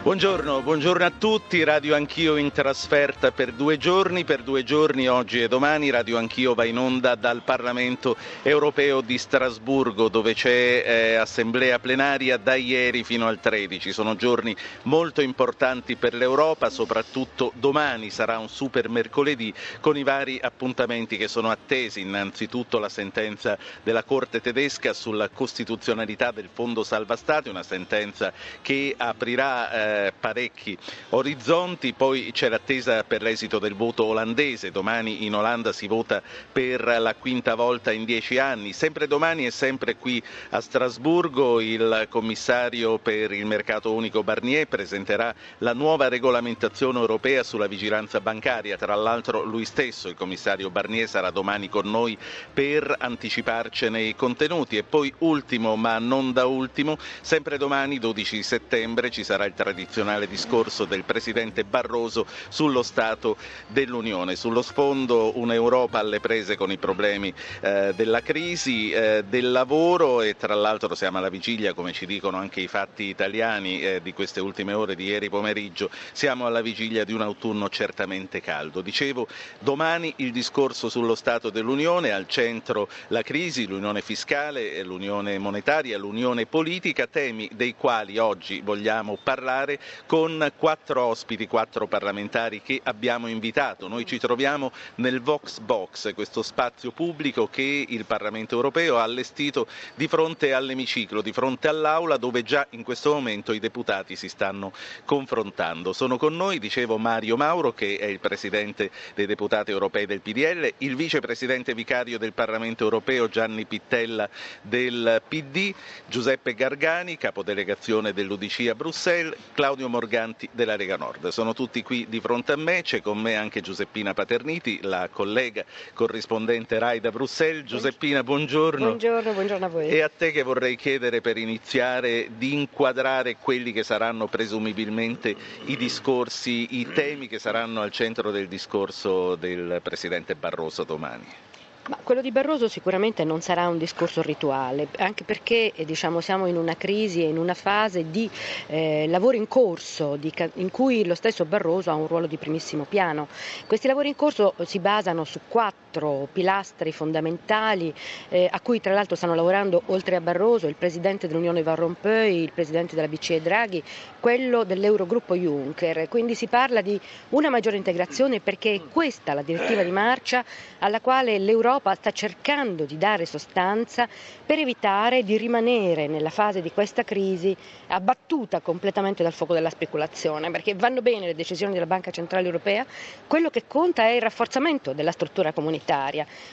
Buongiorno, buongiorno, a tutti, Radio Anch'io in trasferta per due giorni, per due giorni oggi e domani. Radio Anch'io va in onda dal Parlamento europeo di Strasburgo dove c'è eh, assemblea plenaria da ieri fino al 13, sono giorni molto importanti per l'Europa, soprattutto domani. Sarà un super mercoledì con i vari appuntamenti che sono attesi, innanzitutto la sentenza della Corte tedesca sulla costituzionalità del Fondo Salva Stati, una sentenza che aprirà eh, eh, parecchi orizzonti, poi c'è l'attesa per l'esito del voto olandese, domani in Olanda si vota per la quinta volta in dieci anni, sempre domani e sempre qui a Strasburgo il commissario per il mercato unico Barnier presenterà la nuova regolamentazione europea sulla vigilanza bancaria, tra l'altro lui stesso, il commissario Barnier, sarà domani con noi per anticiparcene i contenuti. E poi ultimo ma non da ultimo, sempre domani 12 settembre ci sarà il tradizionale tradizionale discorso del Presidente Barroso sullo Stato dell'Unione. Sullo sfondo un'Europa alle prese con i problemi eh, della crisi, eh, del lavoro e tra l'altro siamo alla vigilia, come ci dicono anche i fatti italiani eh, di queste ultime ore di ieri pomeriggio, siamo alla vigilia di un autunno certamente caldo. Dicevo, domani il discorso sullo Stato dell'Unione, al centro la crisi, l'unione fiscale, l'unione monetaria, l'unione politica, temi dei quali oggi vogliamo parlare con quattro ospiti, quattro parlamentari che abbiamo invitato. Noi ci troviamo nel Vox Box, questo spazio pubblico che il Parlamento europeo ha allestito di fronte all'emiciclo, di fronte all'Aula dove già in questo momento i deputati si stanno confrontando. Sono con noi, dicevo, Mario Mauro che è il Presidente dei deputati europei del PDL, il Vicepresidente vicario del Parlamento europeo Gianni Pittella del PD, Giuseppe Gargani, capodelegazione dell'UDC a Bruxelles, Claudio Morganti della Lega Nord. Sono tutti qui di fronte a me, c'è con me anche Giuseppina Paterniti, la collega corrispondente RAI da Bruxelles. Giuseppina, buongiorno. Buongiorno, buongiorno a voi. E a te che vorrei chiedere per iniziare di inquadrare quelli che saranno presumibilmente i discorsi, i temi che saranno al centro del discorso del Presidente Barroso domani. Ma quello di Barroso sicuramente non sarà un discorso rituale, anche perché eh, diciamo, siamo in una crisi e in una fase di eh, lavoro in corso di, in cui lo stesso Barroso ha un ruolo di primissimo piano. Questi lavori in corso si basano su quattro pilastri fondamentali eh, a cui tra l'altro stanno lavorando oltre a Barroso il Presidente dell'Unione Van Rompuy, il Presidente della BCE Draghi, quello dell'Eurogruppo Juncker. Quindi si parla di una maggiore integrazione perché è questa la direttiva di marcia alla quale l'Europa sta cercando di dare sostanza per evitare di rimanere nella fase di questa crisi abbattuta completamente dal fuoco della speculazione, perché vanno bene le decisioni della Banca Centrale Europea, quello che conta è il rafforzamento della struttura comunitaria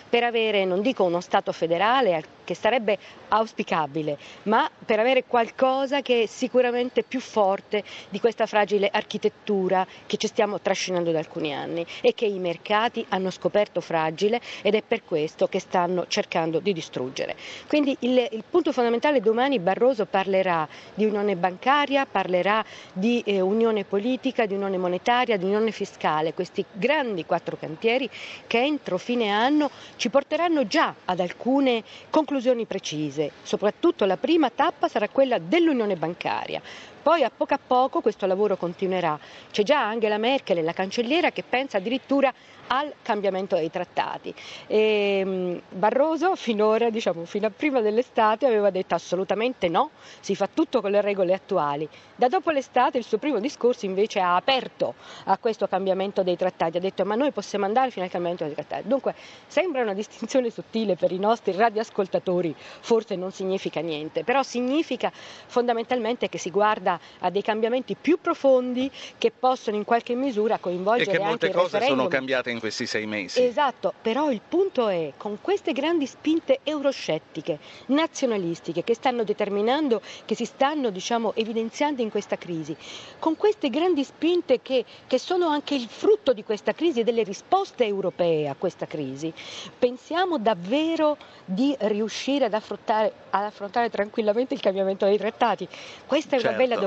per avere, non dico uno Stato federale che sarebbe auspicabile, ma per avere qualcosa che è sicuramente più forte di questa fragile architettura che ci stiamo trascinando da alcuni anni e che i mercati hanno scoperto fragile ed è per questo che stanno cercando di distruggere. Quindi il, il punto fondamentale domani Barroso parlerà di unione bancaria, parlerà di eh, unione politica, di unione monetaria, di unione fiscale, questi grandi quattro cantieri che entro fine anno ci porteranno già ad alcune conclusioni precise, soprattutto la prima tappa sarà quella dell'unione bancaria. Poi a poco a poco questo lavoro continuerà. C'è già Angela Merkel, la cancelliera, che pensa addirittura al cambiamento dei trattati. E, ehm, Barroso finora, diciamo, fino a prima dell'estate aveva detto assolutamente no, si fa tutto con le regole attuali. Da dopo l'estate il suo primo discorso invece ha aperto a questo cambiamento dei trattati, ha detto ma noi possiamo andare fino al cambiamento dei trattati. Dunque sembra una distinzione sottile per i nostri radioascoltatori, forse non significa niente, però significa fondamentalmente che si guarda a dei cambiamenti più profondi che possono in qualche misura coinvolgere anche il referendum. E che molte cose sono cambiate in questi sei mesi. Esatto, però il punto è, con queste grandi spinte euroscettiche, nazionalistiche, che stanno determinando, che si stanno diciamo, evidenziando in questa crisi, con queste grandi spinte che, che sono anche il frutto di questa crisi e delle risposte europee a questa crisi, crisi, pensiamo davvero di riuscire ad affrontare, ad affrontare tranquillamente il cambiamento dei trattati? Questa è certo. una bella domanda.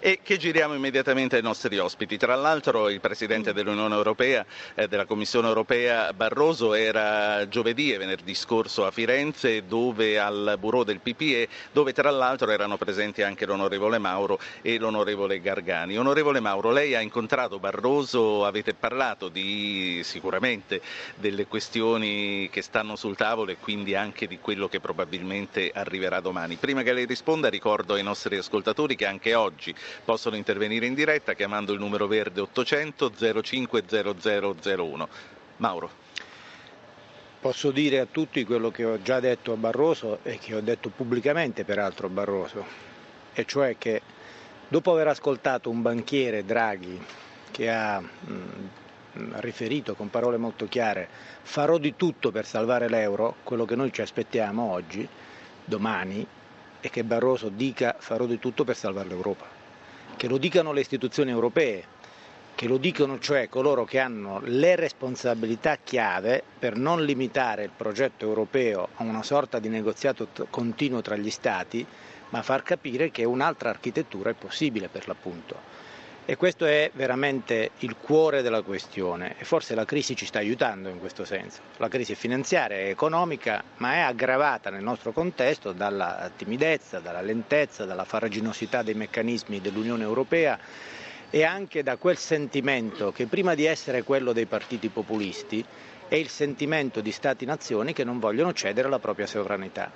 E che giriamo immediatamente ai nostri ospiti. Tra l'altro il Presidente dell'Unione Europea, eh, della Commissione Europea Barroso era giovedì e venerdì scorso a Firenze dove al bureau del PPE dove tra l'altro erano presenti anche l'onorevole Mauro e l'onorevole Gargani. Onorevole Mauro, lei ha incontrato Barroso, avete parlato di, sicuramente delle questioni che stanno sul tavolo e quindi anche di quello che probabilmente arriverà domani. Prima che lei risponda ricordo ai nostri ascoltatori che anche oggi possono intervenire in diretta chiamando il numero verde 800 05 0001. Mauro. Posso dire a tutti quello che ho già detto a Barroso e che ho detto pubblicamente peraltro a Barroso, e cioè che dopo aver ascoltato un banchiere Draghi che ha mh, riferito con parole molto chiare farò di tutto per salvare l'euro, quello che noi ci aspettiamo oggi, domani, è che Barroso dica farò di tutto per salvare l'Europa, che lo dicano le istituzioni europee, che lo dicono cioè coloro che hanno le responsabilità chiave per non limitare il progetto europeo a una sorta di negoziato continuo tra gli Stati, ma far capire che un'altra architettura è possibile per l'appunto. E questo è veramente il cuore della questione e forse la crisi ci sta aiutando in questo senso. La crisi finanziaria e economica, ma è aggravata nel nostro contesto dalla timidezza, dalla lentezza, dalla farraginosità dei meccanismi dell'Unione Europea e anche da quel sentimento che prima di essere quello dei partiti populisti è il sentimento di Stati-nazioni che non vogliono cedere la propria sovranità.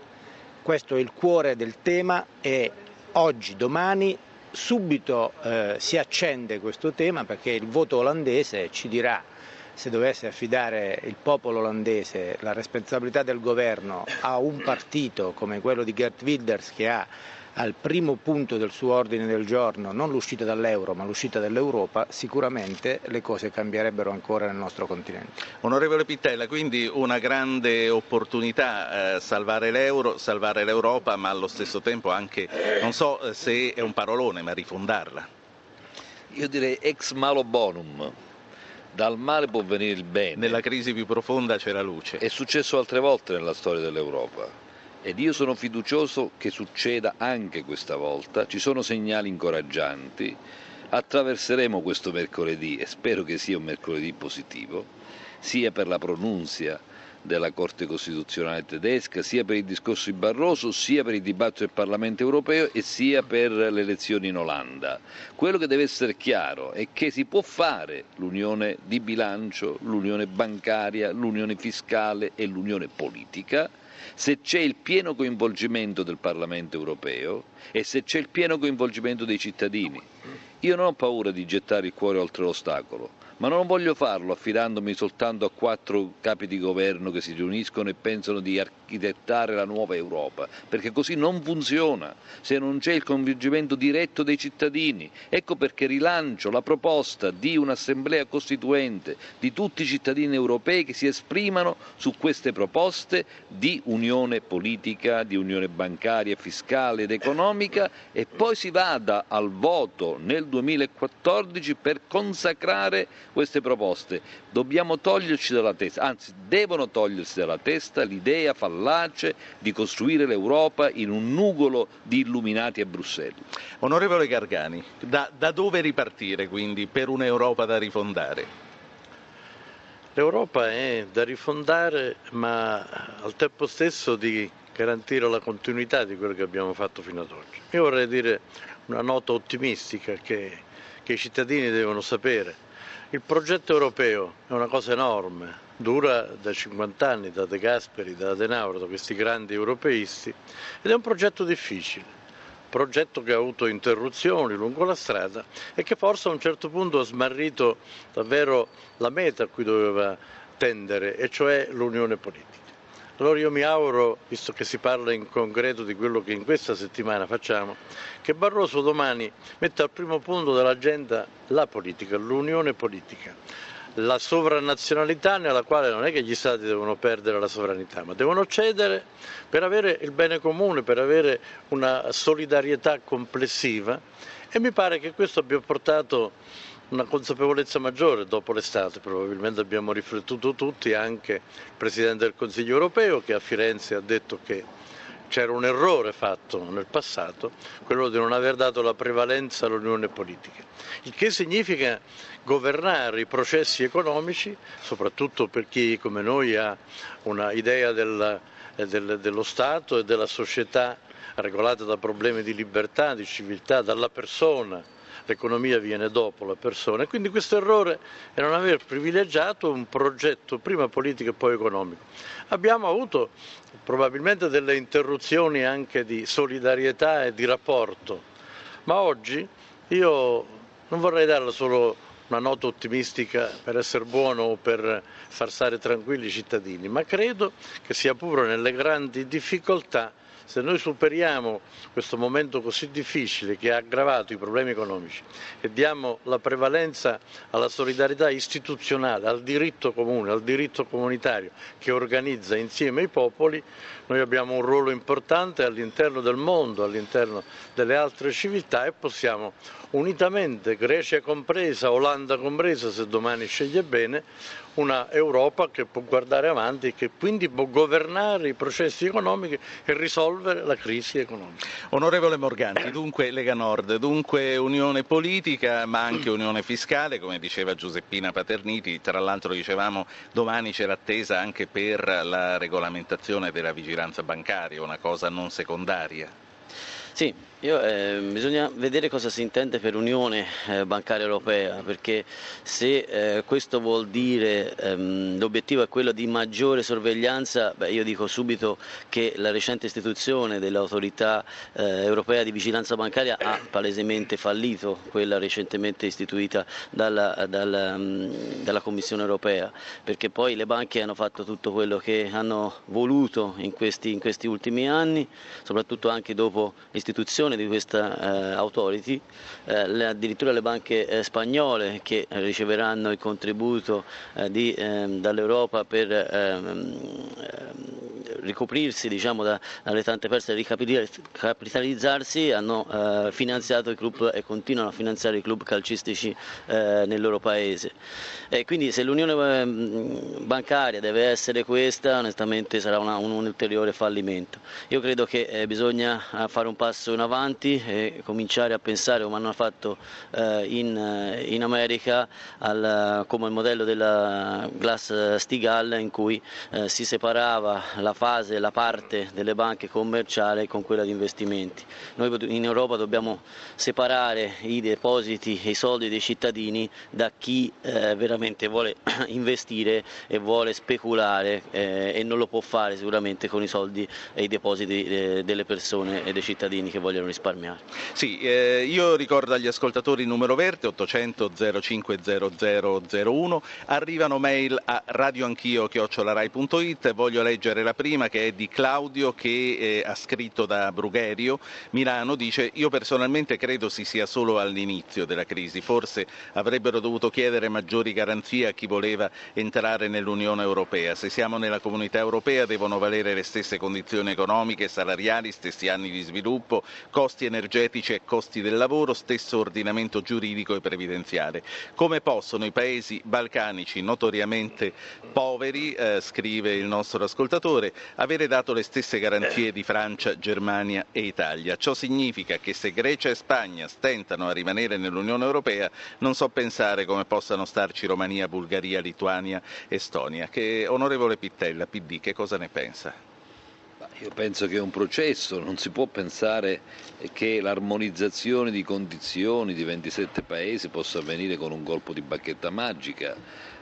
Questo è il cuore del tema e oggi, domani, subito eh, si accende questo tema perché il voto olandese ci dirà se dovesse affidare il popolo olandese la responsabilità del governo a un partito come quello di Gert Wilders che ha al primo punto del suo ordine del giorno non l'uscita dall'euro ma l'uscita dall'Europa, sicuramente le cose cambierebbero ancora nel nostro continente. Onorevole Pittella, quindi una grande opportunità eh, salvare l'euro, salvare l'Europa, ma allo stesso tempo anche, non so eh, se è un parolone, ma rifondarla. Io direi ex malo bonum. Dal male può venire il bene. Nella crisi più profonda c'è la luce. È successo altre volte nella storia dell'Europa ed io sono fiducioso che succeda anche questa volta, ci sono segnali incoraggianti, attraverseremo questo mercoledì e spero che sia un mercoledì positivo, sia per la pronunzia della Corte Costituzionale tedesca, sia per il discorso di Barroso, sia per il dibattito del Parlamento europeo e sia per le elezioni in Olanda. Quello che deve essere chiaro è che si può fare l'unione di bilancio, l'unione bancaria, l'unione fiscale e l'unione politica, se c'è il pieno coinvolgimento del Parlamento europeo e se c'è il pieno coinvolgimento dei cittadini. Io non ho paura di gettare il cuore oltre l'ostacolo, ma non voglio farlo affidandomi soltanto a quattro capi di governo che si riuniscono e pensano di architettare la nuova Europa, perché così non funziona se non c'è il coinvolgimento diretto dei cittadini. Ecco perché rilancio la proposta di un'assemblea costituente di tutti i cittadini europei che si esprimano su queste proposte di unione politica, di unione bancaria, fiscale ed economica e poi si vada al voto nel 2014 per consacrare queste proposte. Dobbiamo toglierci dalla testa, anzi devono togliersi dalla testa l'idea fallace di costruire l'Europa in un nugolo di illuminati a Bruxelles. Onorevole Gargani, da, da dove ripartire quindi per un'Europa da rifondare? L'Europa è da rifondare, ma al tempo stesso di garantire la continuità di quello che abbiamo fatto fino ad oggi. Io vorrei dire una nota ottimistica che, che i cittadini devono sapere il progetto europeo è una cosa enorme, dura da 50 anni, da De Gasperi, da Adenauer, da questi grandi europeisti, ed è un progetto difficile, progetto che ha avuto interruzioni lungo la strada e che forse a un certo punto ha smarrito davvero la meta a cui doveva tendere, e cioè l'unione politica. Allora io mi auguro, visto che si parla in concreto di quello che in questa settimana facciamo, che Barroso domani metta al primo punto dell'agenda la politica, l'unione politica, la sovranazionalità nella quale non è che gli Stati devono perdere la sovranità, ma devono cedere per avere il bene comune, per avere una solidarietà complessiva. E mi pare che questo abbia portato una consapevolezza maggiore dopo l'estate, probabilmente abbiamo riflettuto tutti, anche il Presidente del Consiglio europeo che a Firenze ha detto che c'era un errore fatto nel passato, quello di non aver dato la prevalenza all'unione politica, il che significa governare i processi economici, soprattutto per chi come noi ha una idea del, del, dello Stato e della società regolata da problemi di libertà, di civiltà, dalla persona l'economia viene dopo la persona. Quindi questo errore è non aver privilegiato un progetto prima politico e poi economico. Abbiamo avuto probabilmente delle interruzioni anche di solidarietà e di rapporto, ma oggi io non vorrei darla solo una nota ottimistica per essere buono o per far stare tranquilli i cittadini, ma credo che sia pure nelle grandi difficoltà se noi superiamo questo momento così difficile che ha aggravato i problemi economici e diamo la prevalenza alla solidarietà istituzionale, al diritto comune, al diritto comunitario che organizza insieme i popoli, noi abbiamo un ruolo importante all'interno del mondo, all'interno delle altre civiltà e possiamo unitamente, Grecia compresa, Olanda compresa, se domani sceglie bene, una Europa che può guardare avanti e che quindi può governare i processi economici e risolvere la crisi economica. Onorevole Morganti, dunque Lega Nord, dunque unione politica ma anche unione fiscale, come diceva Giuseppina Paterniti, tra l'altro dicevamo domani c'era attesa anche per la regolamentazione della vigilanza bancaria, una cosa non secondaria. Sì, io, eh, bisogna vedere cosa si intende per Unione eh, Bancaria Europea, perché se eh, questo vuol dire ehm, l'obiettivo è quello di maggiore sorveglianza, beh, io dico subito che la recente istituzione dell'autorità eh, europea di vigilanza bancaria ha palesemente fallito, quella recentemente istituita dalla, dalla, um, dalla Commissione Europea, perché poi le banche hanno fatto tutto quello che hanno voluto in questi, in questi ultimi anni, soprattutto anche dopo l'istituzione di questa eh, authority, eh, le, addirittura le banche eh, spagnole che riceveranno il contributo eh, di, ehm, dall'Europa per ehm, ehm, ricoprirsi diciamo, da, dalle tante perse e ricapitalizzarsi hanno eh, finanziato i club e continuano a finanziare i club calcistici eh, nel loro paese. E quindi se l'unione bancaria deve essere questa, onestamente sarà una, un, un, ulteriore fallimento. Io credo che bisogna fare un passo in avanti avanti e cominciare a pensare come hanno fatto eh, in, eh, in, America al, come il modello della Glass-Steagall in cui eh, si separava la fase, la parte delle banche commerciali con quella di investimenti. Noi in Europa dobbiamo separare i depositi e i soldi dei cittadini da chi eh, veramente vuole investire e vuole speculare eh, e non lo può fare sicuramente con i soldi e i depositi eh, delle persone e dei cittadini che vogliono risparmiare. Sì, eh, io ricordo agli ascoltatori il numero verde 800 05 0001, arrivano mail a radioanchio.it, voglio leggere la prima che è di Claudio che eh, ha scritto da Brugherio, Milano, dice io personalmente credo si sia solo all'inizio della crisi, forse avrebbero dovuto chiedere maggiori garanzie a chi voleva entrare nell'Unione Europea, se siamo nella comunità europea devono valere le stesse condizioni economiche, salariali, stessi anni di sviluppo, costi energetici e costi del lavoro, stesso ordinamento giuridico e previdenziale. Come possono i paesi balcanici notoriamente poveri, eh, scrive il nostro ascoltatore, avere dato le stesse garanzie di Francia, Germania e Italia? Ciò significa che se Grecia e Spagna stentano a rimanere nell'Unione Europea, non so pensare come possano starci Romania, Bulgaria, Lituania, Estonia. Che, onorevole Pittella, PD, che cosa ne pensa? Io penso che è un processo, non si può pensare che l'armonizzazione di condizioni di 27 paesi possa avvenire con un colpo di bacchetta magica.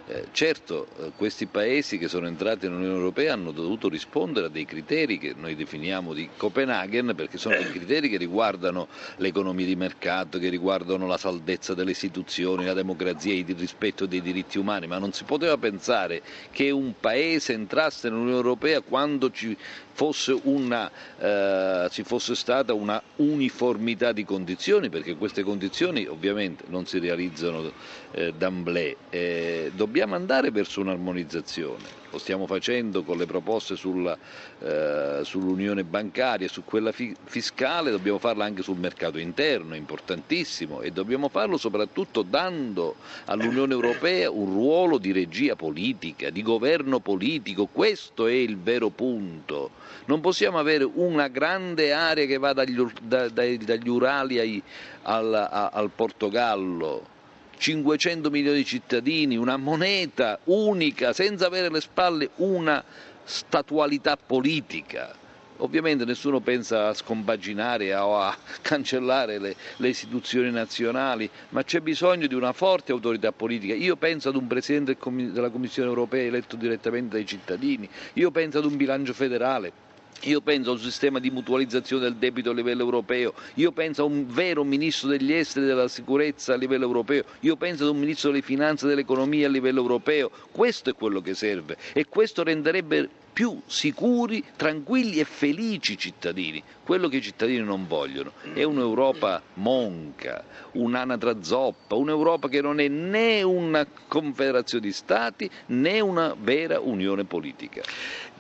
Eh, certo, eh, questi paesi che sono entrati nell'Unione Europea hanno dovuto rispondere a dei criteri che noi definiamo di Copenaghen, perché sono dei criteri che riguardano l'economia di mercato, che riguardano la saldezza delle istituzioni, la democrazia, il rispetto dei diritti umani, ma non si poteva pensare che un paese entrasse nell'Unione Europea quando ci fosse, una, eh, ci fosse stata una uniformità di condizioni, perché queste condizioni ovviamente non si realizzano eh, d'amblè. Eh, dobbiamo andare verso un'armonizzazione. Lo stiamo facendo con le proposte sulla, eh, sull'unione bancaria, su quella fi- fiscale, dobbiamo farla anche sul mercato interno, importantissimo, e dobbiamo farlo soprattutto dando all'Unione Europea un ruolo di regia politica, di governo politico. Questo è il vero punto. Non possiamo avere una grande area che va dagli, da, dagli, dagli Urali ai, al, a, al Portogallo 500 milioni di cittadini, una moneta unica, senza avere alle spalle una statualità politica. Ovviamente nessuno pensa a scompaginare o a cancellare le, le, istituzioni nazionali, ma c'è bisogno di una forte autorità politica. Io penso ad un Presidente della Commissione europea eletto direttamente dai cittadini, io penso ad un bilancio federale io penso a un sistema di mutualizzazione del debito a livello europeo, io penso a un vero ministro degli esteri e della sicurezza a livello europeo, io penso ad un ministro delle finanze e dell'economia a livello europeo. Questo è quello che serve e questo renderebbe più sicuri, tranquilli e felici cittadini. Quello che i cittadini non vogliono è un'Europa monca, un'anatra zoppa, un'Europa che non è né una confederazione di Stati né una vera unione politica.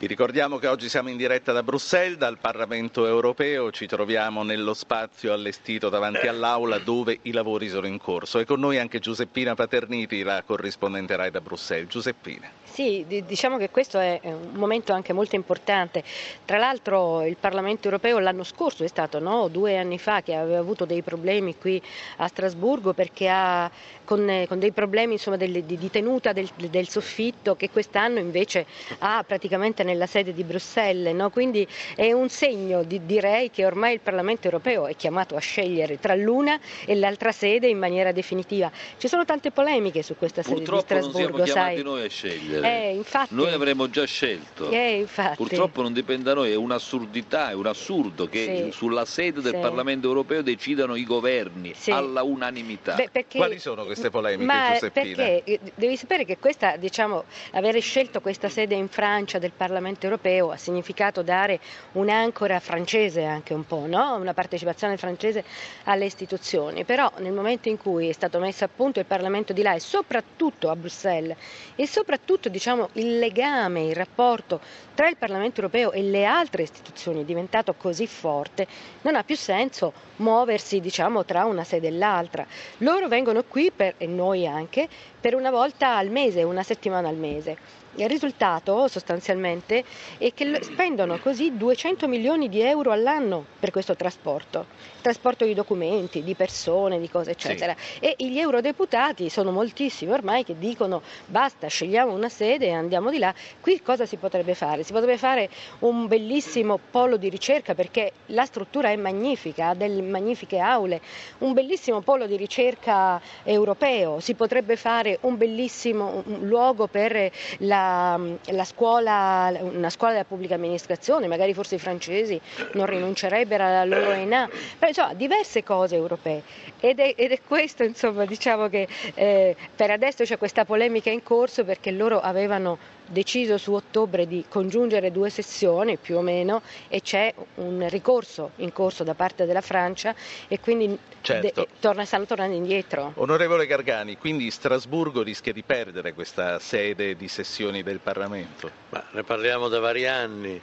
Vi ricordiamo che oggi siamo in diretta da Bruxelles, dal Parlamento europeo, ci troviamo nello spazio allestito davanti all'Aula dove i lavori sono in corso. E con noi anche Giuseppina Paterniti, la corrispondente RAI da Bruxelles. Giuseppina. Sì, diciamo che questo è un momento anche molto importante. Tra l'altro il Parlamento europeo l'anno scorso è stato no? due anni fa che aveva avuto dei problemi qui a Strasburgo perché ha con, con dei problemi insomma, del, di, tenuta del, del, soffitto che quest'anno invece ha praticamente nella sede di Bruxelles. No? Quindi è un segno, di, direi, che ormai il Parlamento europeo è chiamato a scegliere tra l'una e l'altra sede in maniera definitiva. Ci sono tante polemiche su questa sede Purtroppo di Strasburgo. Purtroppo non siamo sai. noi a scegliere. Eh, infatti... Noi avremmo già scelto. Eh, Purtroppo non dipende da noi, è un'assurdità, è un assurdo che sì. sulla sede del sì. Parlamento europeo decidano i governi sì. alla unanimità. Beh, perché... Quali sono queste polemiche, Ma Giuseppina? perché devi sapere che questa, diciamo, avere scelto questa sede in Francia del Parlamento europeo ha significato dare un'ancora francese anche un po', no? una partecipazione francese alle istituzioni, però nel momento in cui è stato messo a punto il Parlamento di là e soprattutto a Bruxelles e soprattutto diciamo, il legame, il rapporto tra il Parlamento europeo e le altre istituzioni è diventato così forte, non ha più senso muoversi diciamo, tra una sede e l'altra. Loro vengono qui, per, e noi anche, per una volta al mese, una settimana al mese. Il risultato sostanzialmente è che spendono così 200 milioni di euro all'anno per questo trasporto, trasporto di documenti, di persone, di cose eccetera. Sì. E gli eurodeputati sono moltissimi ormai che dicono basta, scegliamo una sede e andiamo di là. Qui cosa si potrebbe fare? Si potrebbe fare un bellissimo polo di ricerca perché la struttura è magnifica, ha delle magnifiche aule, un bellissimo polo di ricerca europeo, si potrebbe fare un bellissimo luogo per la la, scuola, una scuola della pubblica amministrazione, magari forse i francesi non rinuncerebbero alla loro ENA, però insomma diverse cose europee. Ed è, ed è questo insomma diciamo che eh, per adesso c'è questa polemica in corso perché loro avevano deciso su ottobre di congiungere due sessioni più o meno e c'è un ricorso in corso da parte della Francia e quindi certo. de- torna, stanno tornando indietro. Onorevole Gargani, quindi Strasburgo rischia di perdere questa sede di sessioni del Parlamento? Ma ne parliamo da vari anni.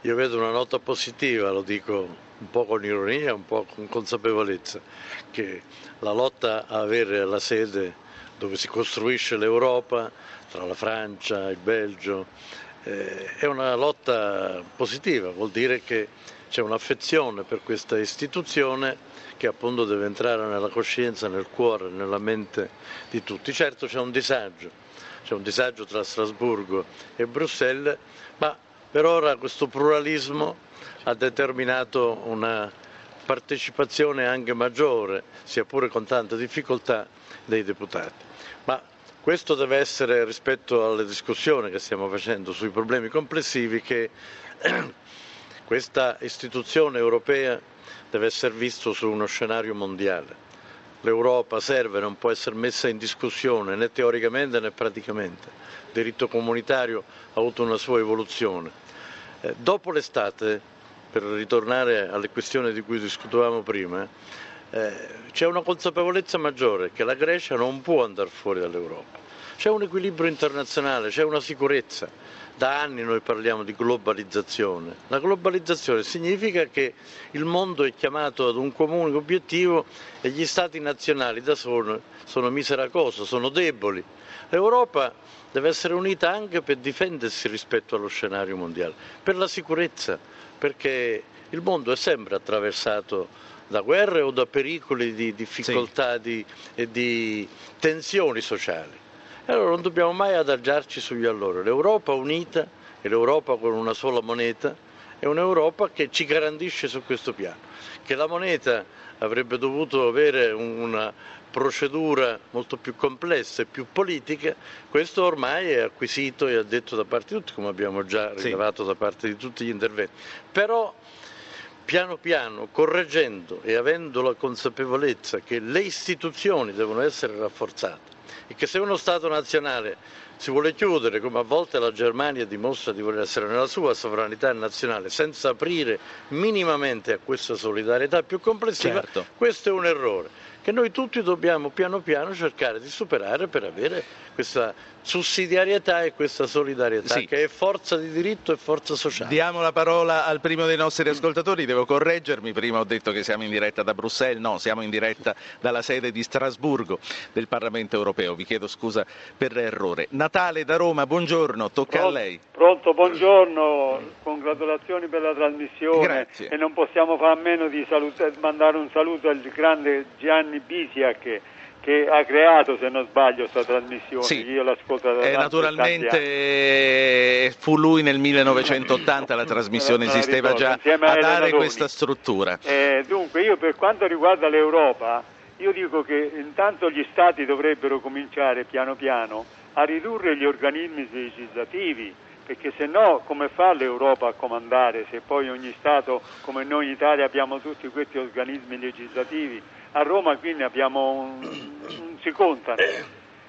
Io vedo una nota positiva, lo dico un po' con ironia, un po' con consapevolezza, che la lotta a avere la sede dove si costruisce l'Europa tra la Francia, il Belgio, eh, è una lotta positiva, vuol dire che c'è un'affezione per questa istituzione che appunto deve entrare nella coscienza, nel cuore, nella mente di tutti. Certo c'è un disagio, c'è un disagio tra Strasburgo e Bruxelles, ma per ora questo pluralismo ha determinato una partecipazione anche maggiore, sia pure con tanta difficoltà, dei deputati. Ma questo deve essere rispetto alle discussioni che stiamo facendo sui problemi complessivi che questa istituzione europea deve essere vista su uno scenario mondiale. L'Europa serve, non può essere messa in discussione né teoricamente né praticamente. Il diritto comunitario ha avuto una sua evoluzione. Eh, dopo l'estate, per ritornare alle questioni di cui discutevamo prima, eh, c'è una consapevolezza maggiore che la Grecia non può andare fuori dall'Europa. C'è un equilibrio internazionale, c'è una sicurezza. Da anni noi parliamo di globalizzazione. La globalizzazione significa che il mondo è chiamato ad un comune obiettivo e gli stati nazionali da soli sono misera cosa, sono deboli. L'Europa deve essere unita anche per difendersi rispetto allo scenario mondiale, per la sicurezza, perché il mondo è sempre attraversato da guerre o da pericoli di difficoltà sì. e di tensioni sociali. E allora non dobbiamo mai adagiarci sugli allori. L'Europa unita e l'Europa con una sola moneta è un'Europa che ci garantisce su questo piano, che la moneta avrebbe dovuto avere una procedura molto più complessa e più politica, questo ormai è acquisito e addetto da parte di tutti, come abbiamo già rilevato sì. da parte di tutti gli interventi. Però piano piano, correggendo e avendo la consapevolezza che le istituzioni devono essere rafforzate, e che se uno Stato nazionale si vuole chiudere, come a volte la Germania dimostra di voler essere nella sua sovranità nazionale, senza aprire minimamente a questa solidarietà più complessiva, certo. questo è un errore che noi tutti dobbiamo piano piano cercare di superare per avere questa sussidiarietà e questa solidarietà sì. che è forza di diritto e forza sociale. Diamo la parola al primo dei nostri ascoltatori, devo correggermi, prima ho detto che siamo in diretta da Bruxelles, no, siamo in diretta dalla sede di Strasburgo del Parlamento europeo, vi chiedo scusa per l'errore. Natale da Roma, buongiorno, tocca pronto, a lei. Pronto, buongiorno, congratulazioni per la trasmissione Grazie. e non possiamo fare a meno di salutare, mandare un saluto al grande Gianni Bisiak che ha creato, se non sbaglio, questa trasmissione. Sì. Io l'ascolto da eh, Naturalmente fu lui nel 1980, la trasmissione esisteva ricordo, già a dare questa struttura. Eh, dunque, io per quanto riguarda l'Europa, io dico che intanto gli Stati dovrebbero cominciare piano piano a ridurre gli organismi legislativi perché se no come fa l'Europa a comandare se poi ogni Stato come noi in Italia abbiamo tutti questi organismi legislativi? A Roma quindi abbiamo un, un si contano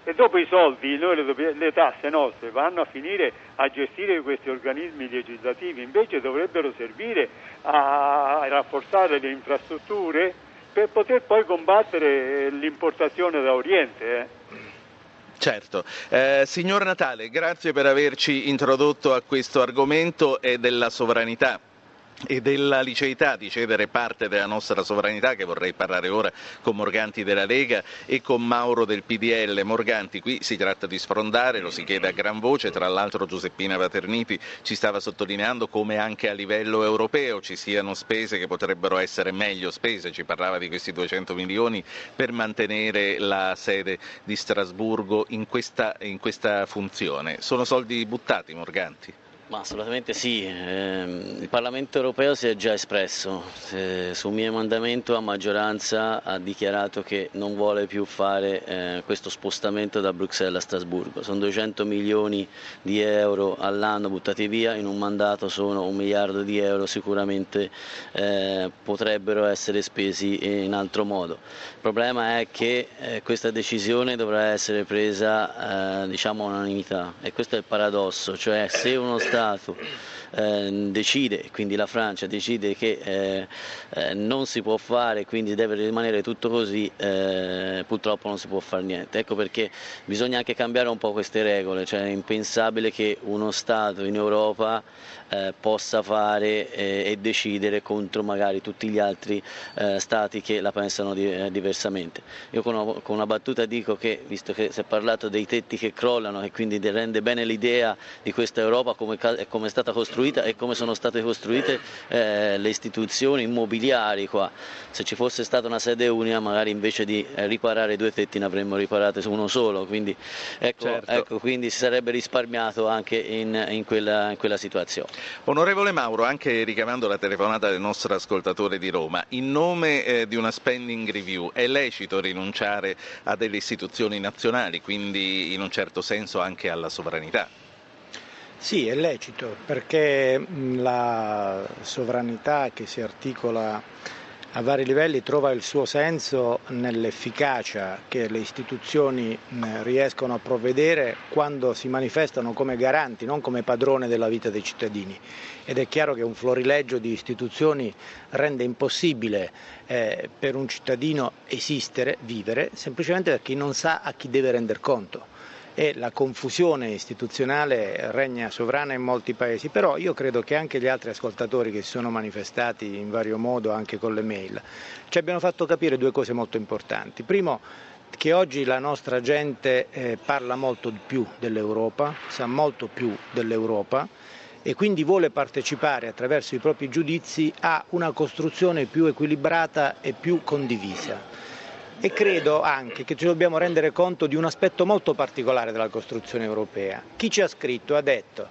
e dopo i soldi le, le tasse nostre vanno a finire a gestire questi organismi legislativi. Invece dovrebbero servire a, a rafforzare le infrastrutture per poter poi combattere l'importazione da Oriente eh. Certo. Eh, signor Natale, grazie per averci introdotto a questo argomento e della sovranità e della liceità di cedere parte della nostra sovranità, che vorrei parlare ora con Morganti della Lega e con Mauro del PDL. Morganti, qui si tratta di sfrondare, lo si chiede a gran voce, tra l'altro Giuseppina Paterniti ci stava sottolineando come anche a livello europeo ci siano spese che potrebbero essere meglio spese, ci parlava di questi 200 milioni per mantenere la sede di Strasburgo in questa, in questa funzione. Sono soldi buttati, Morganti? Ma assolutamente sì, ehm, il Parlamento europeo si è già espresso, eh, su mio emendamento a maggioranza ha dichiarato che non vuole più fare eh, questo spostamento da Bruxelles a Strasburgo, sono 200 milioni di euro all'anno buttati via, in un mandato sono un miliardo di euro, sicuramente eh, potrebbero essere spesi in altro modo. Il problema è che eh, questa decisione dovrà essere presa eh, diciamo all'unanimità. E questo è il paradosso, cioè se uno Stato Stato eh, decide, quindi la Francia decide che eh, eh, non si può fare, quindi deve rimanere tutto così, eh, purtroppo non si può fare niente. Ecco perché bisogna anche cambiare un po' queste regole, cioè è impensabile che uno Stato in Europa eh, possa fare eh, e decidere contro magari tutti gli altri Stati che la pensano di, diversamente. Io con una, con una battuta dico che, visto che si è parlato dei tetti che crollano e quindi rende bene l'idea di questa Europa come come è stata costruita e come sono state costruite eh, le istituzioni immobiliari qua. Se ci fosse stata una sede unica magari invece di eh, riparare due tetti ne avremmo riparate su uno solo, quindi, ecco, certo. ecco, quindi si sarebbe risparmiato anche in, in, quella, in, quella, situazione. Onorevole Mauro, anche ricavando la telefonata del nostro ascoltatore di Roma, in nome eh, di una spending review è lecito rinunciare a delle istituzioni nazionali, quindi in un certo senso anche alla sovranità? Sì, è lecito perché la sovranità che si articola a vari livelli trova il suo senso nell'efficacia che le istituzioni riescono a provvedere quando si manifestano come garanti, non come padrone della vita dei cittadini. Ed è chiaro che un florileggio di istituzioni rende impossibile eh, per un cittadino esistere, vivere, semplicemente perché non sa a chi deve render conto e la confusione istituzionale regna sovrana in molti paesi, però io credo che anche gli altri ascoltatori che si sono manifestati in vario modo anche con le mail ci abbiano fatto capire due cose molto importanti. Primo, che oggi la nostra gente eh, parla molto più dell'Europa, sa molto più dell'Europa e quindi vuole partecipare attraverso i propri giudizi a una costruzione più equilibrata e più condivisa e credo anche che ci dobbiamo rendere conto di un aspetto molto particolare della costruzione europea. Chi ci ha scritto ha detto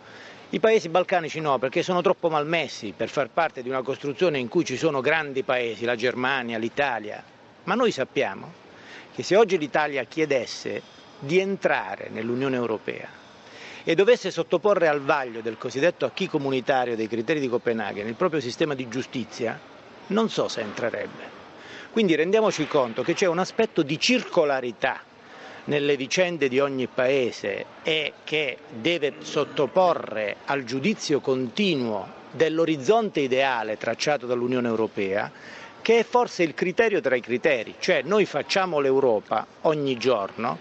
i paesi balcanici no, perché sono troppo malmessi per far parte di una costruzione in cui ci sono grandi paesi, la Germania, l'Italia. Ma noi sappiamo che se oggi l'Italia chiedesse di entrare nell'Unione Europea e dovesse sottoporre al vaglio del cosiddetto acquis comunitario dei criteri di Copenaghen il proprio sistema di giustizia, non so se entrerebbe. Quindi rendiamoci conto che c'è un aspetto di circolarità nelle vicende di ogni paese e che deve sottoporre al giudizio continuo dell'orizzonte ideale tracciato dall'Unione Europea, che è forse il criterio tra i criteri, cioè noi facciamo l'Europa ogni giorno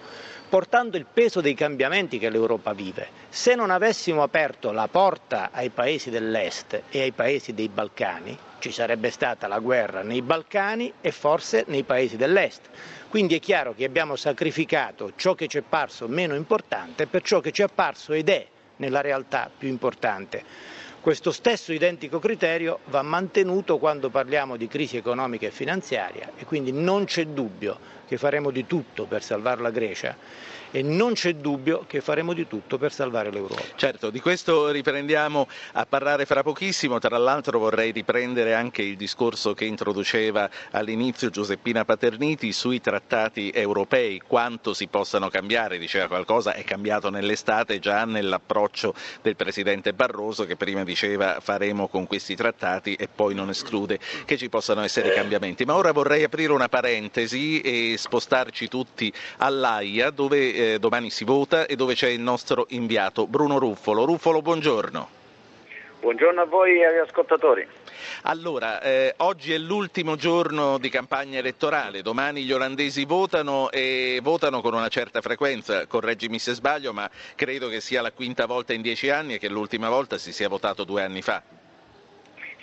portando il peso dei cambiamenti che l'Europa vive. Se non avessimo aperto la porta ai paesi dell'Est e ai paesi dei Balcani, ci sarebbe stata la guerra nei Balcani e forse nei paesi dell'Est. Quindi è chiaro che abbiamo sacrificato ciò che ci è parso meno importante per ciò che ci è apparso ed è nella realtà più importante. Questo stesso identico criterio va mantenuto quando parliamo di crisi economica e finanziaria e quindi non c'è dubbio che faremo di tutto per salvare la Grecia e non c'è dubbio che faremo di tutto per salvare l'Europa. Certo, di questo riprendiamo a parlare fra pochissimo, tra l'altro vorrei riprendere anche il discorso che introduceva all'inizio Giuseppina Paterniti sui trattati europei, quanto si possano cambiare, diceva qualcosa, è cambiato nell'estate già nell'approccio del Presidente Barroso che prima diceva faremo con questi trattati e poi non esclude che ci possano essere cambiamenti. Ma ora vorrei aprire una parentesi e spostarci tutti all'AIA dove eh, domani si vota e dove c'è il nostro inviato Bruno Ruffolo. Ruffolo, buongiorno. Buongiorno a voi e agli ascoltatori. Allora, eh, oggi è l'ultimo giorno di campagna elettorale, domani gli olandesi votano e votano con una certa frequenza, correggimi se sbaglio, ma credo che sia la quinta volta in dieci anni e che l'ultima volta si sia votato due anni fa.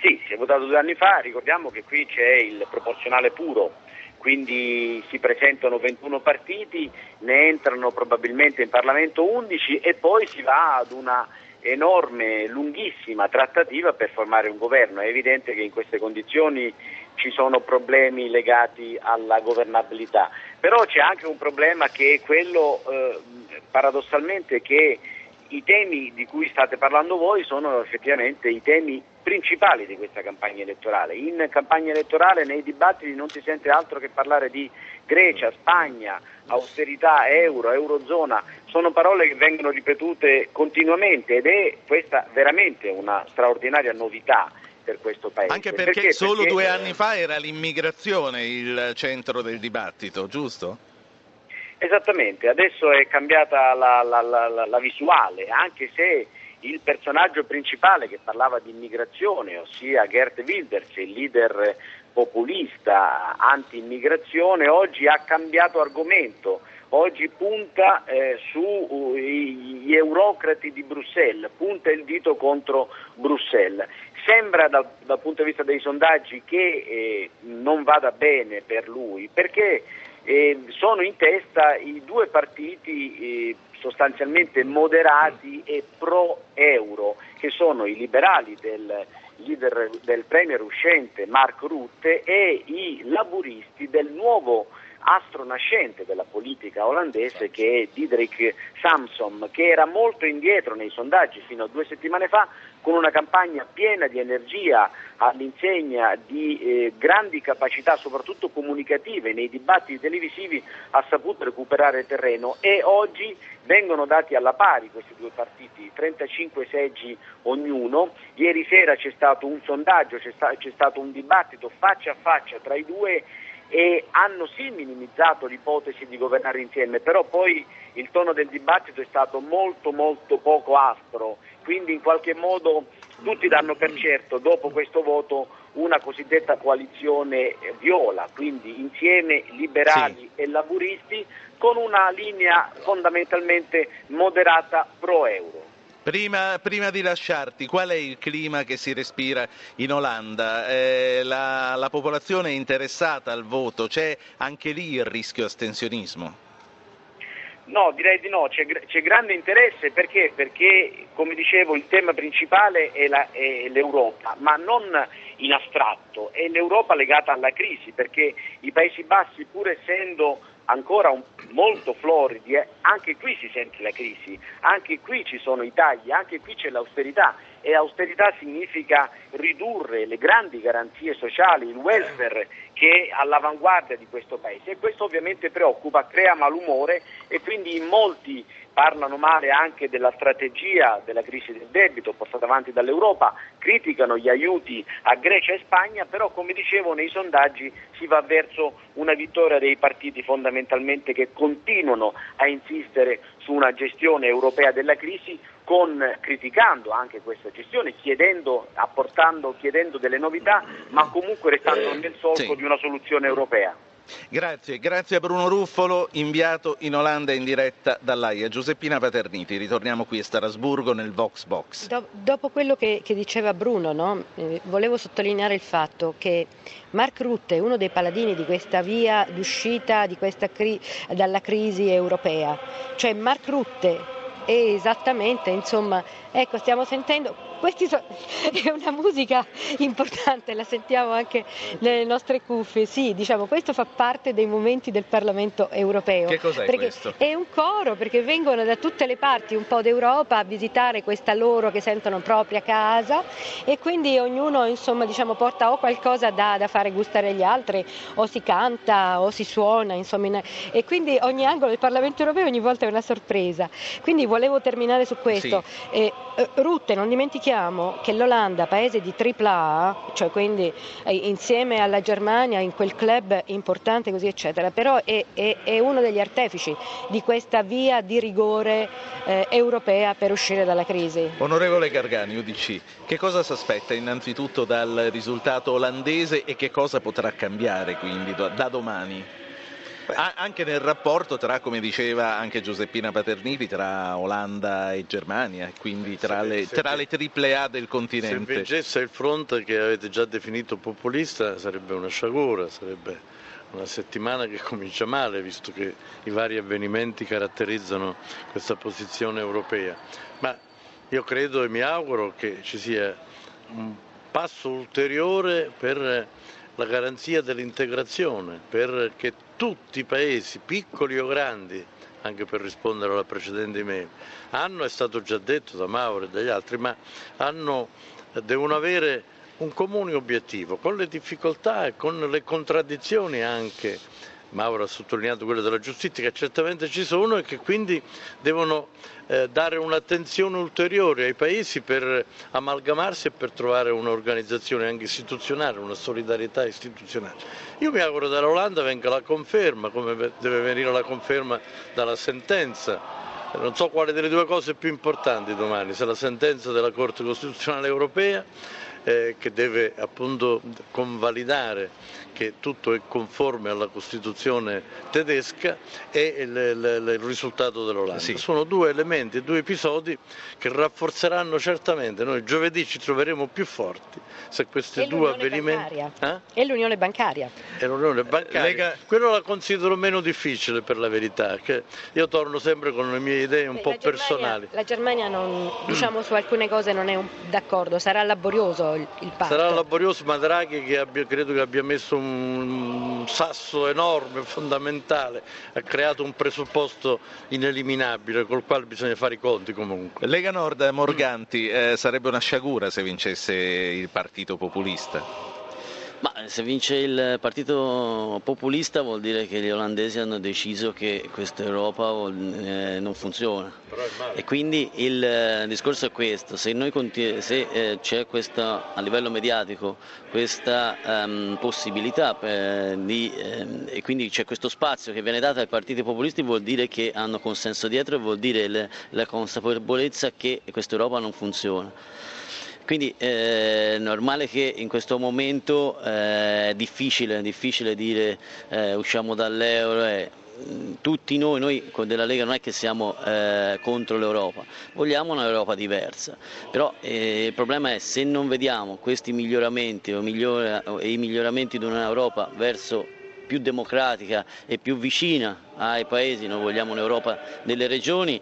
Sì, si è votato due anni fa, ricordiamo che qui c'è il proporzionale puro, quindi si presentano 21 partiti, ne entrano probabilmente in Parlamento 11 e poi si va ad una enorme, lunghissima trattativa per formare un governo. È evidente che in queste condizioni ci sono problemi legati alla governabilità, però c'è anche un problema che è quello eh, paradossalmente che i temi di cui state parlando voi sono effettivamente i temi principali di questa campagna elettorale. In campagna elettorale nei dibattiti non si sente altro che parlare di Grecia, Spagna, austerità, euro, eurozona, sono parole che vengono ripetute continuamente ed è questa veramente una straordinaria novità per questo Paese. Anche perché, perché solo perché... due anni fa era l'immigrazione il centro del dibattito, giusto? Esattamente, adesso è cambiata la, la, la, la visuale, anche se il personaggio principale che parlava di immigrazione, ossia Gert Wilders, il leader populista anti-immigrazione, oggi ha cambiato argomento, oggi punta eh, sugli eurocrati di Bruxelles, punta il dito contro Bruxelles. Sembra dal, dal punto di vista dei sondaggi che eh, non vada bene per lui, perché eh, sono in testa i due partiti eh, sostanzialmente moderati e pro-euro, che sono i liberali del leader del premier uscente Mark Rutte e i laburisti del nuovo astro nascente della politica olandese che è Diederik Samson, che era molto indietro nei sondaggi fino a due settimane fa, con una campagna piena di energia all'insegna di eh, grandi capacità, soprattutto comunicative, nei dibattiti televisivi ha saputo recuperare terreno e oggi vengono dati alla pari questi due partiti, 35 seggi ognuno. Ieri sera c'è stato un sondaggio, c'è, sta- c'è stato un dibattito faccia a faccia tra i due e hanno sì minimizzato l'ipotesi di governare insieme, però poi il tono del dibattito è stato molto molto poco aspro, quindi in qualche modo tutti danno per certo dopo questo voto una cosiddetta coalizione viola, quindi insieme liberali sì. e laburisti con una linea fondamentalmente moderata pro euro. Prima, prima, di lasciarti, qual è il clima che si respira in Olanda? Eh, la, la, popolazione è interessata al voto, c'è anche lì il rischio astensionismo? No, direi di no, c'è, c'è grande interesse perché? perché? come dicevo, il tema principale è, la, è l'Europa, ma non in astratto, è l'Europa legata alla crisi, perché i Paesi Bassi, pur essendo ancora un, molto floridi, eh, anche qui si sente la crisi, anche qui ci sono i tagli, anche qui c'è l'austerità e austerità significa ridurre le grandi garanzie sociali, il welfare che è all'avanguardia di questo Paese. E questo ovviamente preoccupa, crea malumore e quindi in molti parlano male anche della strategia della crisi del debito portata avanti dall'Europa, criticano gli aiuti a Grecia e Spagna, però come dicevo nei sondaggi si va verso una vittoria dei partiti fondamentalmente che continuano a insistere su una gestione europea della crisi con, criticando anche questa gestione, chiedendo, apportando, chiedendo delle novità, ma comunque restando nel solco sì. di una soluzione europea. Grazie, grazie a Bruno Ruffolo, inviato in Olanda in diretta dall'AIA. Giuseppina Paterniti, ritorniamo qui a Strasburgo nel Vox Box. Do, dopo quello che, che diceva Bruno, no? eh, volevo sottolineare il fatto che Mark Rutte è uno dei paladini di questa via d'uscita di cri- dalla crisi europea. Cioè Mark Rutte esattamente, insomma, ecco, stiamo sentendo So, è una musica importante, la sentiamo anche nelle nostre cuffie. Sì, diciamo, questo fa parte dei momenti del Parlamento europeo. Che cos'è questo? È un coro perché vengono da tutte le parti un po' d'Europa a visitare questa loro che sentono propria casa e quindi ognuno insomma, diciamo, porta o qualcosa da, da, fare gustare agli altri o si canta o si suona insomma, in... e quindi ogni angolo del Parlamento europeo ogni volta è una sorpresa. Quindi volevo terminare su questo. Sì. Eh, eh Rutte, non dimentichiamo ricordiamo che l'Olanda, paese di AAA, cioè quindi eh, insieme alla Germania in quel club importante così eccetera, però è, è, è uno degli artefici di questa via di rigore eh, europea per uscire dalla crisi. Onorevole Gargani, UDC, che cosa si aspetta innanzitutto dal risultato olandese e che cosa potrà cambiare quindi da domani? Anche nel rapporto tra, come diceva anche Giuseppina Paterniti, tra Olanda e Germania, quindi tra, le, tra le triple A del continente. Se vincesse il fronte che avete già definito populista sarebbe una sciagura, sarebbe una settimana che comincia male, visto che i vari avvenimenti caratterizzano questa posizione europea. Ma io credo e mi auguro che ci sia un passo ulteriore per la garanzia dell'integrazione, perché tutti i paesi, piccoli o grandi, anche per rispondere alla precedente email, hanno, è stato già detto da Mauro e dagli altri, ma hanno, devono avere un comune obiettivo, con le difficoltà e con le contraddizioni anche Mauro ha sottolineato quelle della giustizia che certamente ci sono e che quindi devono eh, dare un'attenzione ulteriore ai paesi per amalgamarsi e per trovare un'organizzazione anche istituzionale, una solidarietà istituzionale. Io mi auguro dall'Olanda venga la conferma, come deve venire la conferma dalla sentenza non so quale delle due cose più importanti domani, se la sentenza della Corte Costituzionale Europea eh, che deve appunto convalidare che tutto è conforme alla Costituzione tedesca e il, il, il risultato dell'Olanda. Sì. Sono due elementi, due episodi che rafforzeranno certamente. Noi giovedì ci troveremo più forti se questi due avvenimenti... Eh? E l'unione bancaria. E l'unione bancaria. Lega... Quello la considero meno difficile per la verità, che io torno sempre con le mie idee un Beh, po' Germania, personali. La Germania non, diciamo, su alcune cose non è un... d'accordo, sarà laborioso il, il patto. Sarà laborioso, ma Draghi che abbia, credo che abbia messo un sasso enorme, fondamentale, ha creato un presupposto ineliminabile col quale bisogna fare i conti comunque. Lega Nord, Morganti, eh, sarebbe una sciagura se vincesse il Partito Populista? Ma se vince il partito populista vuol dire che gli olandesi hanno deciso che questa Europa eh, non funziona. E quindi il eh, discorso è questo, se, se eh, c'è questa, a livello mediatico questa um, possibilità di, ehm, e quindi c'è questo spazio che viene dato ai partiti populisti vuol dire che hanno consenso dietro e vuol dire le, la consapevolezza che questa Europa non funziona. Quindi eh, è normale che in questo momento eh, è difficile, difficile dire eh, usciamo dall'euro. Eh, tutti noi, noi della Lega non è che siamo eh, contro l'Europa, vogliamo un'Europa diversa, però eh, il problema è se non vediamo questi miglioramenti o, migliora, o i miglioramenti di un'Europa verso più democratica e più vicina ai paesi, noi vogliamo un'Europa delle regioni,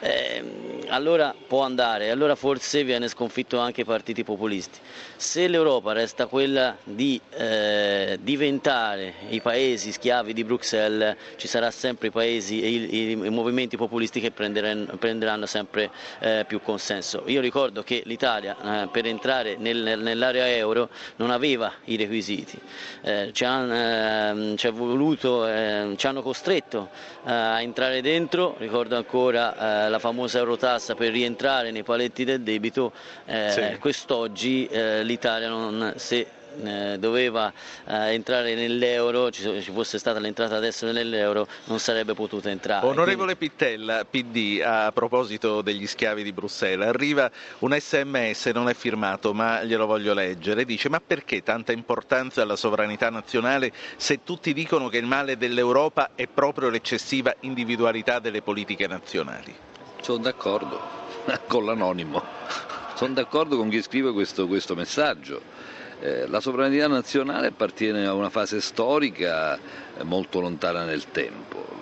eh, allora può andare, allora forse viene sconfitto anche i partiti populisti. Se l'Europa resta quella di eh, diventare i paesi schiavi di Bruxelles, ci saranno sempre i paesi e i, i, i movimenti populisti che prenderanno, prenderanno sempre eh, più consenso. Io ricordo che l'Italia eh, per entrare nel, nell'area euro non aveva i requisiti, eh, ci, han, ehm, ci, voluto, ehm, ci hanno costretto eh, a entrare dentro, ricordo ancora eh, la famosa Eurotassa per rientrare nei paletti del debito, eh, sì. quest'oggi l'Italia non, se eh, doveva eh, entrare nell'euro, ci, ci, fosse stata l'entrata adesso nell'euro, non sarebbe potuta entrare. Onorevole Quindi... Pittella, PD, a proposito degli schiavi di Bruxelles, arriva un sms, non è firmato, ma glielo voglio leggere, dice ma perché tanta importanza alla sovranità nazionale se tutti dicono che il male dell'Europa è proprio l'eccessiva individualità delle politiche nazionali? Sono d'accordo con l'anonimo, sono d'accordo con chi scrive questo, questo messaggio la sovranità nazionale appartiene a una fase storica eh, molto lontana nel tempo.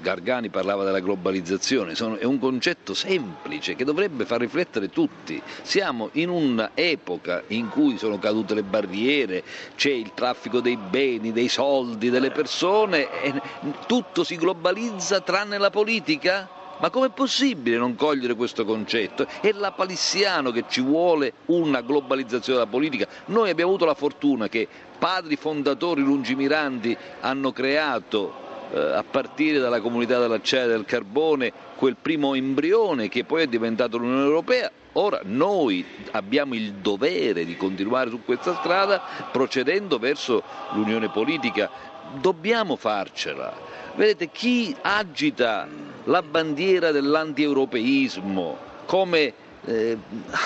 Gargani parlava della globalizzazione, è un concetto semplice che dovrebbe far riflettere tutti. Siamo in un'epoca in cui sono cadute le barriere, c'è il traffico dei beni, dei soldi, delle persone, e tutto si globalizza tranne la politica? Ma com'è possibile non cogliere questo concetto? È la palissiano che ci vuole una globalizzazione della politica. Noi abbiamo avuto la fortuna che padri fondatori lungimiranti hanno creato eh, a partire dalla comunità dell'acciaio e del carbone quel primo embrione che poi è diventato l'Unione Europea. Ora noi abbiamo il dovere di continuare su questa strada procedendo verso l'unione politica. Dobbiamo farcela. Vedete, chi agita la bandiera dell'antieuropeismo, come eh,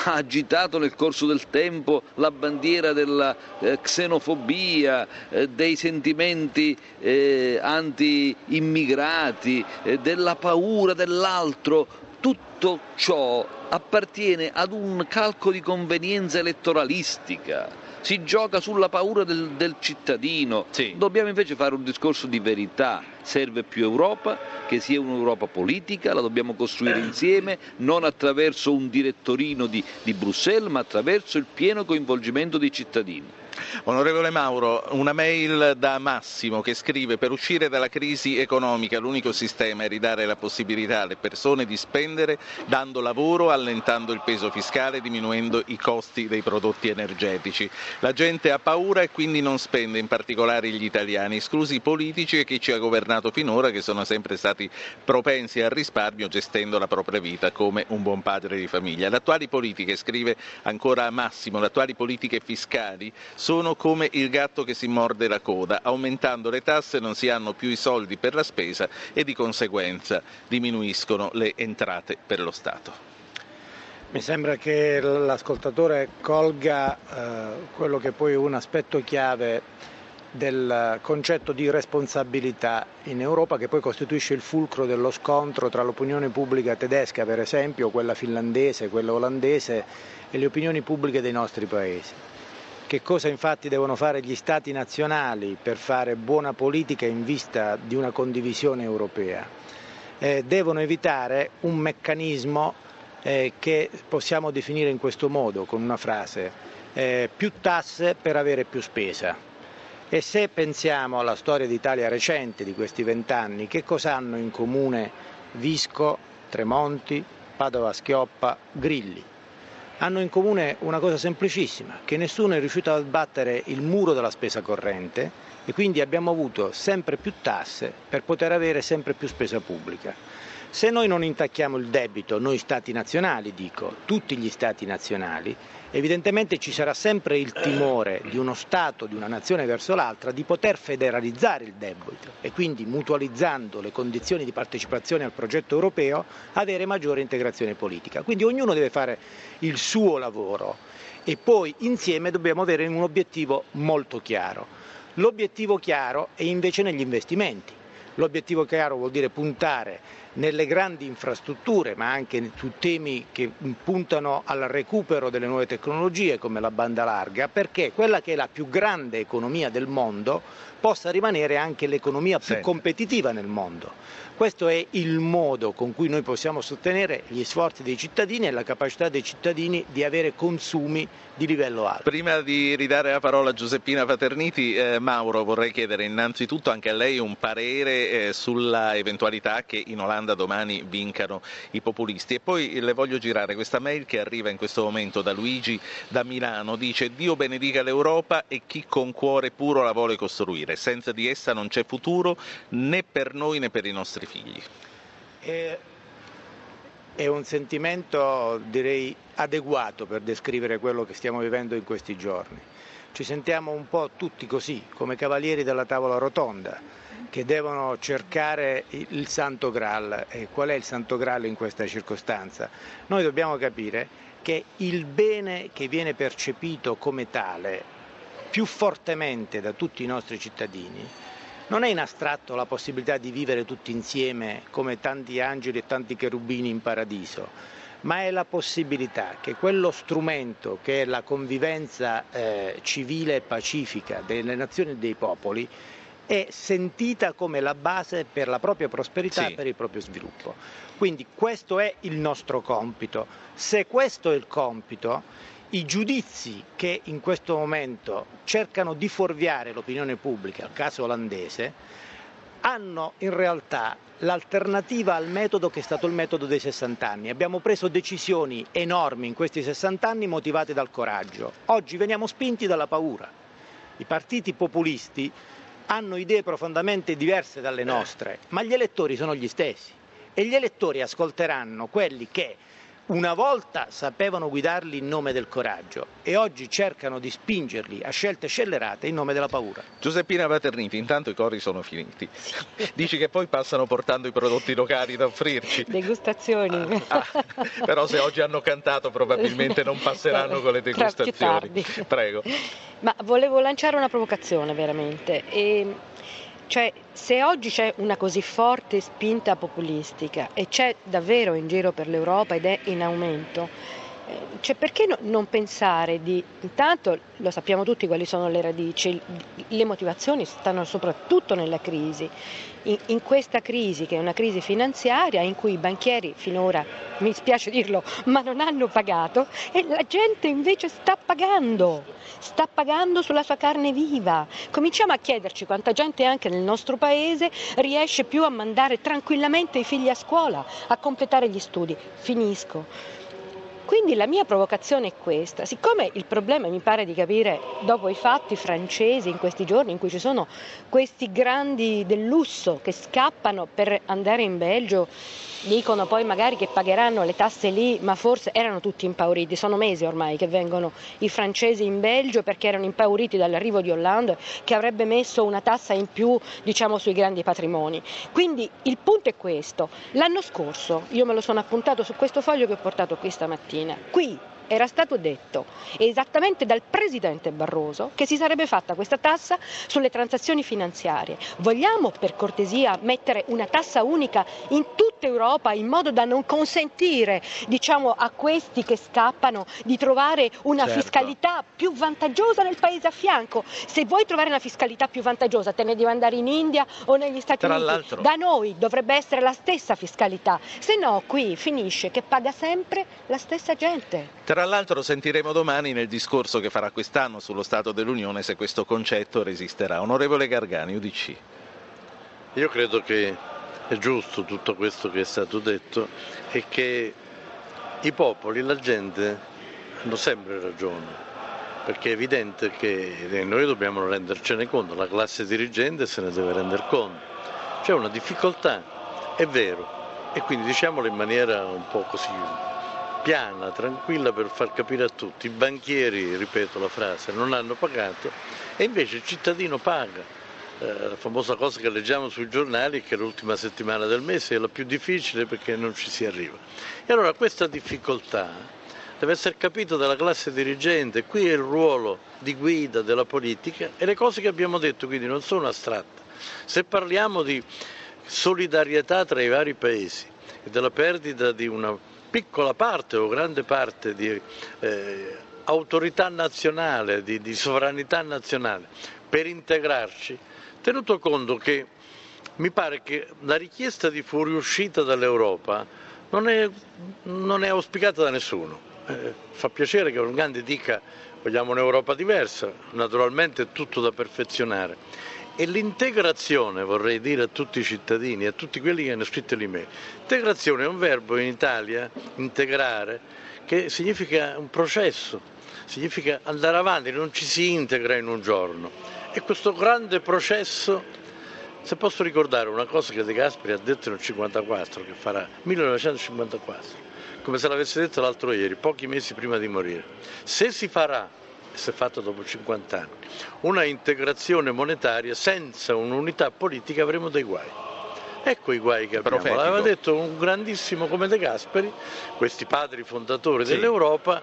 ha agitato nel corso del tempo la bandiera della eh, xenofobia, eh, dei sentimenti eh, anti-immigrati, eh, della paura dell'altro, tutto ciò appartiene ad un calco di convenienza elettoralistica si gioca sulla paura del, del cittadino. Sì. Dobbiamo invece fare un discorso di verità. Serve più Europa, che sia un'Europa politica, la dobbiamo costruire insieme, non attraverso un direttorino di, di Bruxelles, ma attraverso il pieno coinvolgimento dei cittadini. Onorevole Mauro, una mail da Massimo che scrive per uscire dalla crisi economica l'unico sistema è ridare la possibilità alle persone di spendere dando lavoro, allentando il peso fiscale, diminuendo i costi dei prodotti energetici. La gente ha paura e quindi non spende, in particolare gli italiani, esclusi i politici e chi ci ha governato finora che sono sempre stati propensi al risparmio gestendo la propria vita come un buon padre di famiglia. Le attuali politiche, scrive ancora Massimo, le attuali politiche fiscali sono come il gatto che si morde la coda, aumentando le tasse non si hanno più i soldi per la spesa e di conseguenza diminuiscono le entrate per lo Stato. Mi sembra che l'ascoltatore colga eh, quello che poi è un aspetto chiave del concetto di responsabilità in Europa che poi costituisce il fulcro dello scontro tra l'opinione pubblica tedesca, per esempio, quella finlandese, quella olandese e le opinioni pubbliche dei nostri paesi. Che cosa infatti devono fare gli Stati nazionali per fare buona politica in vista di una condivisione europea? Eh, devono evitare un meccanismo eh, che possiamo definire in questo modo, con una frase, eh, più tasse per avere più spesa. E se pensiamo alla storia d'Italia recente di questi vent'anni, che cosa hanno in comune Visco, Tremonti, Padova Schioppa, Grilli? Hanno in comune una cosa semplicissima, che nessuno è riuscito a sbattere il muro della spesa corrente e quindi abbiamo avuto sempre più tasse per poter avere sempre più spesa pubblica. Se noi non intacchiamo il debito, noi stati nazionali dico, tutti gli stati nazionali, evidentemente ci sarà sempre il timore di uno Stato, di una nazione verso l'altra, di poter federalizzare il debito e quindi mutualizzando le condizioni di partecipazione al progetto europeo avere maggiore integrazione politica. Quindi ognuno deve fare il suo lavoro e poi insieme dobbiamo avere un obiettivo molto chiaro. L'obiettivo chiaro è invece negli investimenti. L'obiettivo chiaro vuol dire puntare nelle grandi infrastrutture, ma anche su temi che puntano al recupero delle nuove tecnologie come la banda larga, perché quella che è la più grande economia del mondo possa rimanere anche l'economia più sì. competitiva nel mondo. Questo è il modo con cui noi possiamo sostenere gli sforzi dei cittadini e la capacità dei cittadini di avere consumi di livello alto. Prima di ridare la parola a Giuseppina Paterniti, eh, Mauro vorrei chiedere innanzitutto anche a lei un parere eh, sulla eventualità che in Olanda domani vincano i populisti e poi le voglio girare questa mail che arriva in questo momento da Luigi da Milano, dice Dio benedica l'Europa e chi con cuore puro la vuole costruire, senza di essa non c'è futuro né per noi né per i nostri figli. Eh è un sentimento direi adeguato per descrivere quello che stiamo vivendo in questi giorni. Ci sentiamo un po' tutti così, come cavalieri della tavola rotonda, che devono cercare il Santo Graal. E qual è il Santo Graal in questa circostanza? Noi dobbiamo capire che il bene che viene percepito come tale più fortemente da tutti i nostri cittadini non è in astratto la possibilità di vivere tutti insieme come tanti angeli e tanti cherubini in paradiso, ma è la possibilità che quello strumento che è la convivenza eh, civile e pacifica delle nazioni e dei popoli è sentita come la base per la propria prosperità sì. e per il proprio sviluppo. Quindi questo è il nostro compito. Se questo è il compito, i giudizi che in questo momento cercano di fuorviare l'opinione pubblica, al caso olandese, hanno in realtà l'alternativa al metodo che è stato il metodo dei 60 anni. Abbiamo preso decisioni enormi in questi 60 anni motivate dal coraggio. Oggi veniamo spinti dalla paura. I partiti populisti hanno idee profondamente diverse dalle nostre, ma gli elettori sono gli stessi. E gli elettori ascolteranno quelli che una volta sapevano guidarli in nome del coraggio e oggi cercano di spingerli a scelte scellerate in nome della paura. Giuseppina Paterniti, intanto i cori sono finiti. Dici che poi passano portando i prodotti locali da offrirci. Degustazioni. Ah, ah, però se oggi hanno cantato probabilmente non passeranno con le degustazioni. Prego. Ma volevo lanciare una provocazione veramente. E cioè, se oggi c'è una così forte spinta populistica e c'è davvero in giro per l'Europa ed è in aumento, cioè perché no, non pensare di, intanto lo sappiamo tutti quali sono le radici, le motivazioni stanno soprattutto nella crisi, in, in, questa crisi che è una crisi finanziaria in cui i banchieri finora, mi spiace dirlo, ma non hanno pagato e la gente invece sta pagando, sta pagando sulla sua carne viva. Cominciamo a chiederci quanta gente anche nel nostro paese riesce più a mandare tranquillamente i figli a scuola, a completare gli studi. Finisco. Quindi la mia provocazione è questa, siccome il problema mi pare di capire dopo i fatti francesi in questi giorni in cui ci sono questi grandi del lusso che scappano per andare in Belgio dicono poi magari che pagheranno le tasse lì, ma forse erano tutti impauriti, sono mesi ormai che vengono i francesi in Belgio perché erano impauriti dall'arrivo di Hollande che avrebbe messo una tassa in più diciamo, sui grandi patrimoni. Quindi il punto è questo, l'anno scorso io me lo sono appuntato su questo foglio che ho portato qui stamattina, qui era stato detto esattamente dal Presidente Barroso che si sarebbe fatta questa tassa sulle transazioni finanziarie. Vogliamo per cortesia mettere una tassa unica in tutta Europa in modo da non consentire diciamo, a questi che scappano di trovare una certo. fiscalità più vantaggiosa nel paese a fianco? Se vuoi trovare una fiscalità più vantaggiosa te ne devi andare in India o negli Stati Tra Uniti. L'altro. Da noi dovrebbe essere la stessa fiscalità, se no qui finisce che paga sempre la stessa gente. Tra fra l'altro sentiremo domani nel discorso che farà quest'anno sullo Stato dell'Unione se questo concetto resisterà. Onorevole Gargani, UDC. Io credo che è giusto tutto questo che è stato detto e che i popoli, la gente hanno sempre ragione perché è evidente che noi dobbiamo rendercene conto, la classe dirigente se ne deve rendere conto. C'è una difficoltà, è vero, e quindi diciamolo in maniera un po' così piana, tranquilla per far capire a tutti. I banchieri, ripeto la frase, non hanno pagato e invece il cittadino paga. Eh, la famosa cosa che leggiamo sui giornali è che l'ultima settimana del mese è la più difficile perché non ci si arriva. E allora questa difficoltà deve essere capita dalla classe dirigente, qui è il ruolo di guida della politica e le cose che abbiamo detto quindi non sono astratte. Se parliamo di solidarietà tra i vari paesi e della perdita di una piccola parte o grande parte di eh, autorità nazionale, di, di sovranità nazionale per integrarci, tenuto conto che mi pare che la richiesta di fuoriuscita dall'Europa non è, non è auspicata da nessuno. Eh, fa piacere che un grande dica vogliamo un'Europa diversa, naturalmente è tutto da perfezionare. E l'integrazione, vorrei dire a tutti i cittadini, a tutti quelli che hanno scritto l'email, integrazione è un verbo in Italia, integrare, che significa un processo, significa andare avanti, non ci si integra in un giorno. E questo grande processo, se posso ricordare una cosa che De Gasperi ha detto nel 1954, che farà 1954, come se l'avesse detto l'altro ieri, pochi mesi prima di morire, se si farà si è fatto dopo 50 anni. Una integrazione monetaria senza un'unità politica avremo dei guai. Ecco i guai che abbiamo. Profetico. L'aveva detto un grandissimo come De Gasperi, questi padri fondatori sì. dell'Europa,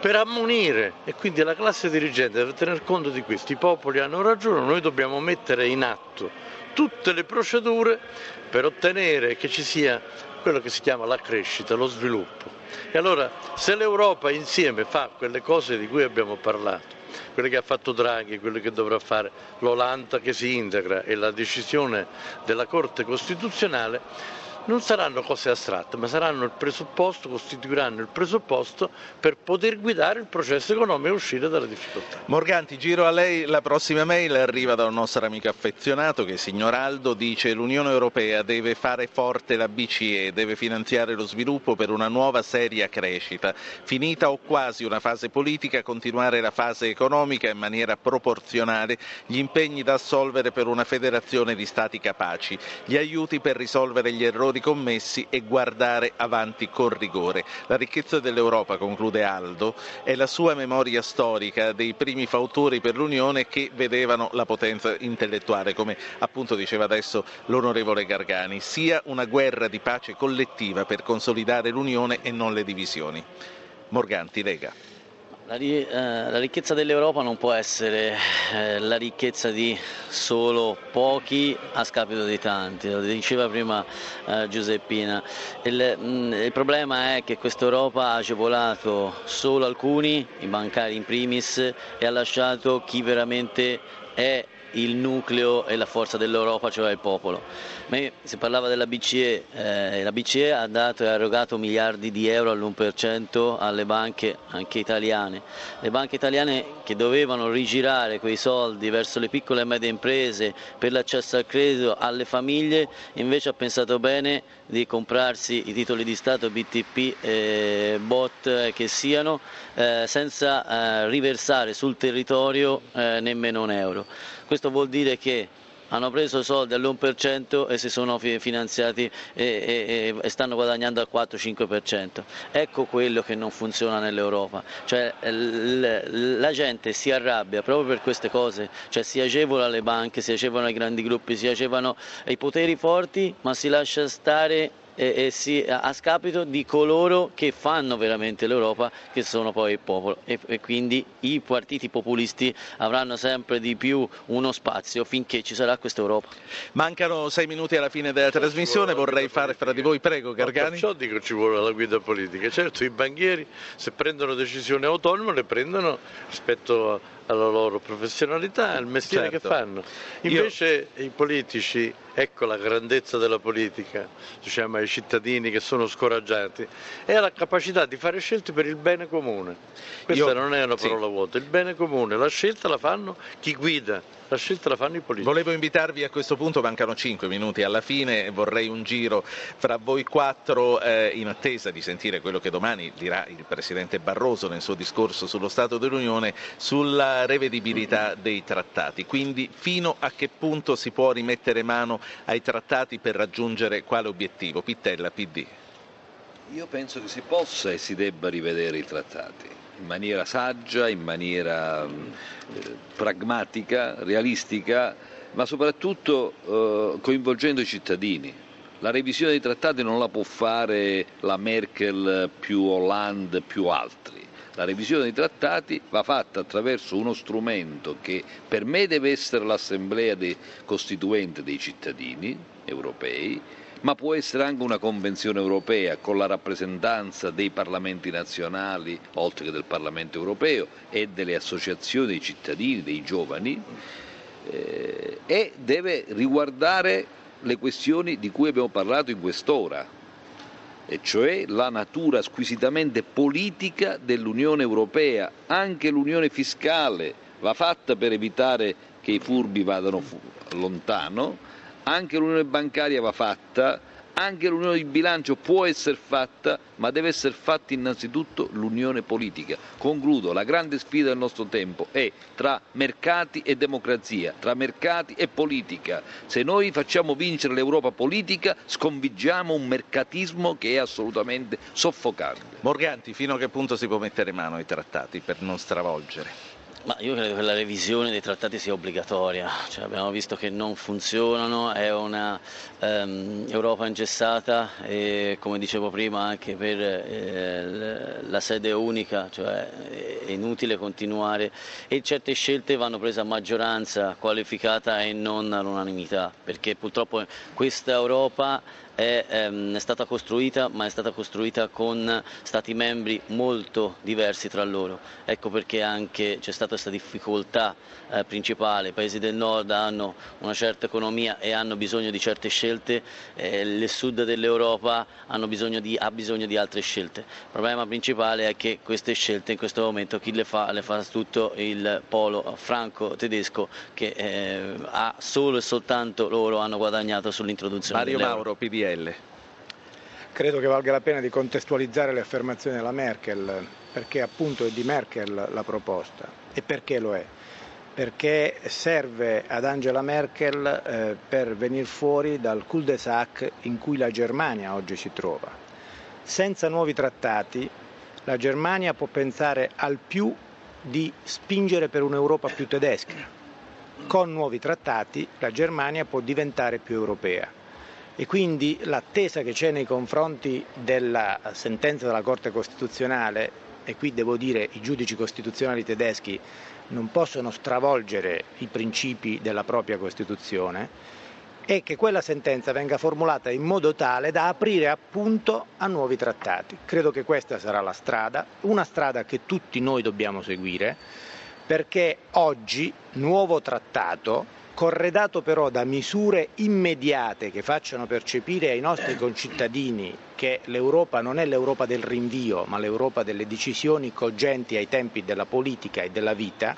per ammonire e quindi la classe dirigente deve tener conto di questo. I popoli hanno ragione, noi dobbiamo mettere in atto tutte le procedure per ottenere che ci sia quello che si chiama la crescita, lo sviluppo. E allora se l'Europa insieme fa quelle cose di cui abbiamo parlato, quelle che ha fatto Draghi, quelle che dovrà fare l'Olanda che si integra e la decisione della Corte Costituzionale, non saranno cose astratte, ma saranno il presupposto, costituiranno il presupposto per poter guidare il processo economico e uscire dalle difficoltà. Morganti, giro a lei, la prossima mail arriva da un nostro amico affezionato che, signor Aldo, dice l'Unione Europea deve fare forte la BCE, deve finanziare lo sviluppo per una nuova seria crescita. Finita o quasi una fase politica, continuare la fase economica in maniera proporzionale, gli impegni da assolvere per una federazione di Stati capaci, gli aiuti per risolvere gli errori errori commessi e guardare avanti con rigore. La ricchezza dell'Europa, conclude Aldo, è la sua memoria storica dei primi fautori per l'Unione che vedevano la potenza intellettuale, come appunto diceva adesso l'onorevole Gargani, sia una guerra di pace collettiva per consolidare l'Unione e non le divisioni. Morganti, Lega. La, eh, la, ricchezza dell'Europa non può essere eh, la ricchezza di solo pochi a scapito di tanti, lo diceva prima eh, Giuseppina. Il, mh, mm, il, problema è che questa Europa ha agevolato solo alcuni, i bancari in primis, e ha lasciato chi veramente è il nucleo e la forza dell'Europa, cioè il popolo. Ma si parlava della BCE, eh, la BCE ha dato e erogato miliardi di euro all'1% alle banche anche italiane. Le banche italiane che dovevano rigirare quei soldi verso le piccole e medie imprese per l'accesso al credito alle famiglie, invece ha pensato bene di comprarsi i titoli di Stato BTP e BOT eh, che siano eh, senza eh, riversare sul territorio eh, nemmeno un euro. Questo vuol dire che hanno preso soldi all'1% e si sono finanziati e, e, e stanno guadagnando al 4-5%. Ecco quello che non funziona nell'Europa, cioè la gente si arrabbia proprio per queste cose, cioè si agevola le banche, si agevolano i grandi gruppi, si agevolano i poteri forti, ma si lascia stare e, e si, a scapito di coloro che fanno veramente l'Europa, che sono poi il popolo e, e quindi i partiti populisti avranno sempre di più uno spazio finché ci sarà questa Europa. Mancano sei minuti alla fine della trasmissione, vorrei fare fra di voi, prego Gargani. perciò dico ci vuole la guida politica, certo i banchieri se prendono decisioni autonome le prendono rispetto alla loro professionalità, al mestiere Certo. che fanno. Io- Invece i politici, ecco la grandezza della politica, diciamo ai cittadini che sono scoraggiati, è la capacità di fare scelte per il bene comune. Questa Io- non è una sì. parola vuota, il bene comune, la scelta la fanno chi guida, la scelta la fanno i politici. Volevo invitarvi a questo punto, mancano 5 minuti alla fine, vorrei un giro fra voi quattro eh, in attesa di sentire quello che domani dirà il Presidente Barroso nel suo discorso sullo Stato dell'Unione sulla revedibilità dei trattati. Quindi fino a che punto si può rimettere mano ai trattati per raggiungere quale obiettivo? Pittella, PD. Io penso che si possa e si debba rivedere i trattati in maniera saggia, in maniera eh, pragmatica, realistica, ma soprattutto eh, coinvolgendo i cittadini. La revisione dei trattati non la può fare la Merkel più Hollande più altri. La revisione dei trattati va fatta attraverso uno strumento che per me deve essere l'assemblea dei- costituente dei cittadini europei, ma può essere anche una convenzione europea con la rappresentanza dei parlamenti nazionali, oltre che del Parlamento europeo, e delle associazioni dei cittadini, dei giovani, eh, e deve riguardare le questioni di cui abbiamo parlato in quest'ora, e cioè la natura squisitamente politica dell'Unione Europea, anche l'unione fiscale va fatta per evitare che i furbi vadano lontano, anche l'unione bancaria va fatta, anche l'unione di bilancio può essere fatta, ma deve essere fatta innanzitutto l'unione politica. Concludo, la grande sfida del nostro tempo è tra mercati e democrazia, tra mercati e politica. Se noi facciamo vincere l'Europa politica, sconfiggiamo un mercatismo che è assolutamente soffocante. Morganti, fino a che punto si può mettere mano ai trattati per non stravolgere? Ma io credo che la revisione dei trattati sia obbligatoria, Cioè, abbiamo visto che non funzionano, è una ehm, Europa ingessata e come dicevo prima anche per eh, la sede unica, cioè è inutile continuare. E certe scelte vanno prese a maggioranza qualificata e non all'unanimità, perché purtroppo questa Europa è, ehm, è stata costruita, ma è stata costruita con stati membri molto diversi tra loro. Ecco perché anche c'è stata questa difficoltà eh, principale. I paesi del nord hanno una certa economia e hanno bisogno di certe scelte, eh, il sud dell'Europa hanno bisogno di- ha bisogno di altre scelte. Il problema principale è che queste scelte in questo momento chi le fa? Le fa tutto il polo franco-tedesco che eh, ha solo e soltanto loro hanno guadagnato sull'introduzione Mario dell'euro. Mauro, PDL. Credo che valga la pena di contestualizzare le affermazioni della Merkel, perché appunto è di Merkel la proposta. E perché lo è? Perché serve ad Angela Merkel eh, per venire fuori dal cul-de-sac in cui la Germania oggi si trova. Senza nuovi trattati la Germania può pensare al più di spingere per un'Europa più tedesca. Con nuovi trattati la Germania può diventare più europea e quindi l'attesa che c'è nei confronti della sentenza della Corte Costituzionale, e qui devo dire i giudici costituzionali tedeschi non possono stravolgere i principi della propria Costituzione, è che quella sentenza venga formulata in modo tale da aprire appunto a nuovi trattati. Credo che questa sarà la strada, una strada che tutti noi dobbiamo seguire, perché oggi nuovo trattato corredato però da misure immediate che facciano percepire ai nostri concittadini che l'Europa non è l'Europa del rinvio, ma l'Europa delle decisioni cogenti ai tempi della politica e della vita,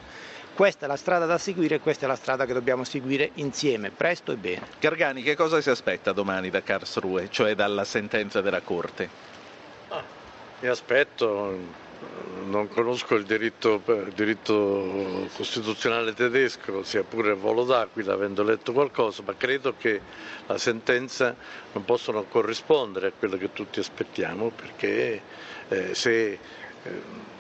questa è la strada da seguire e questa è la strada che dobbiamo seguire insieme, presto e bene. Gargani, che cosa si aspetta domani da Karlsruhe, cioè dalla sentenza della Corte? Mi aspetto, non conosco il diritto, il diritto costituzionale tedesco, sia pure a volo d'aquila, avendo letto qualcosa, ma credo che la sentenza non possono corrispondere a quello che tutti aspettiamo, perché eh, se eh,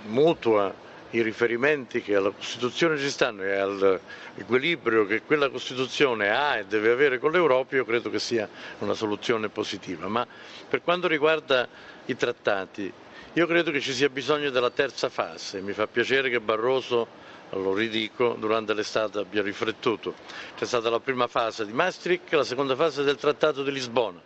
mutua i riferimenti che alla Costituzione ci stanno e all'equilibrio che quella Costituzione ha e deve avere con l'Europa, io credo che sia una soluzione positiva. Ma per quanto riguarda i trattati, io credo che ci sia bisogno della terza fase. Mi fa piacere che Barroso, lo ridico, durante l'estate abbia riflettuto. C'è stata la prima fase di Maastricht la seconda fase del Trattato di Lisbona.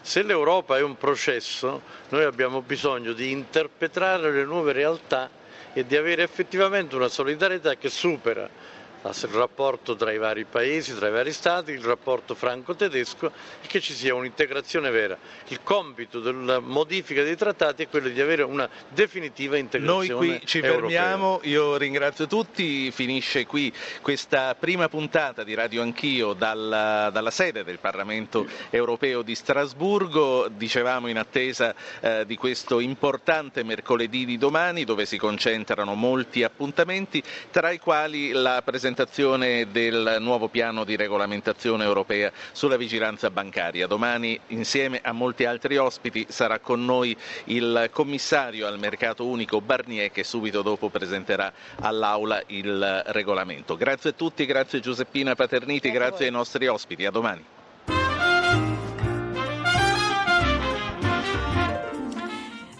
Se l'Europa è un processo, noi abbiamo bisogno di interpretare le nuove realtà e di avere effettivamente una solidarietà che supera il rapporto tra i vari paesi, tra i vari stati, il rapporto franco-tedesco e che ci sia un'integrazione vera. Il compito della modifica dei trattati è quello di avere una definitiva integrazione. Noi qui ci europea. fermiamo, io ringrazio tutti, finisce qui questa prima puntata di Radio Anch'io dalla, dalla sede del Parlamento europeo di Strasburgo, dicevamo in attesa eh, di questo importante mercoledì di domani dove si concentrano molti appuntamenti, tra i quali la presentazione presentazione del nuovo piano di regolamentazione europea sulla vigilanza bancaria. Domani insieme a molti altri ospiti sarà con noi il commissario al mercato unico Barnier che subito dopo presenterà all'Aula il regolamento. Grazie a tutti, grazie Giuseppina Paterniti, grazie, grazie ai nostri ospiti, a domani.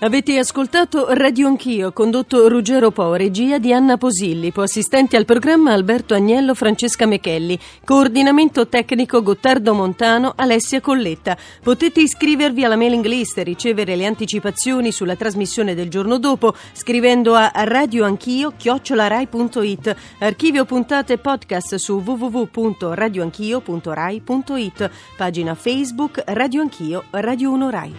Avete ascoltato Radio Anch'io, condotto Ruggero Po, regia di Anna Posillipo, assistenti al programma Alberto Agnello, Francesca Mechelli, coordinamento tecnico Gottardo Montano, Alessia Colletta. Potete iscrivervi alla mailing list e ricevere le anticipazioni sulla trasmissione del giorno dopo scrivendo a radioanchio-rai.it. Archivio puntate e podcast su www.radioanchio.rai.it. Pagina Facebook Radio Anch'io, Radio 1 Rai.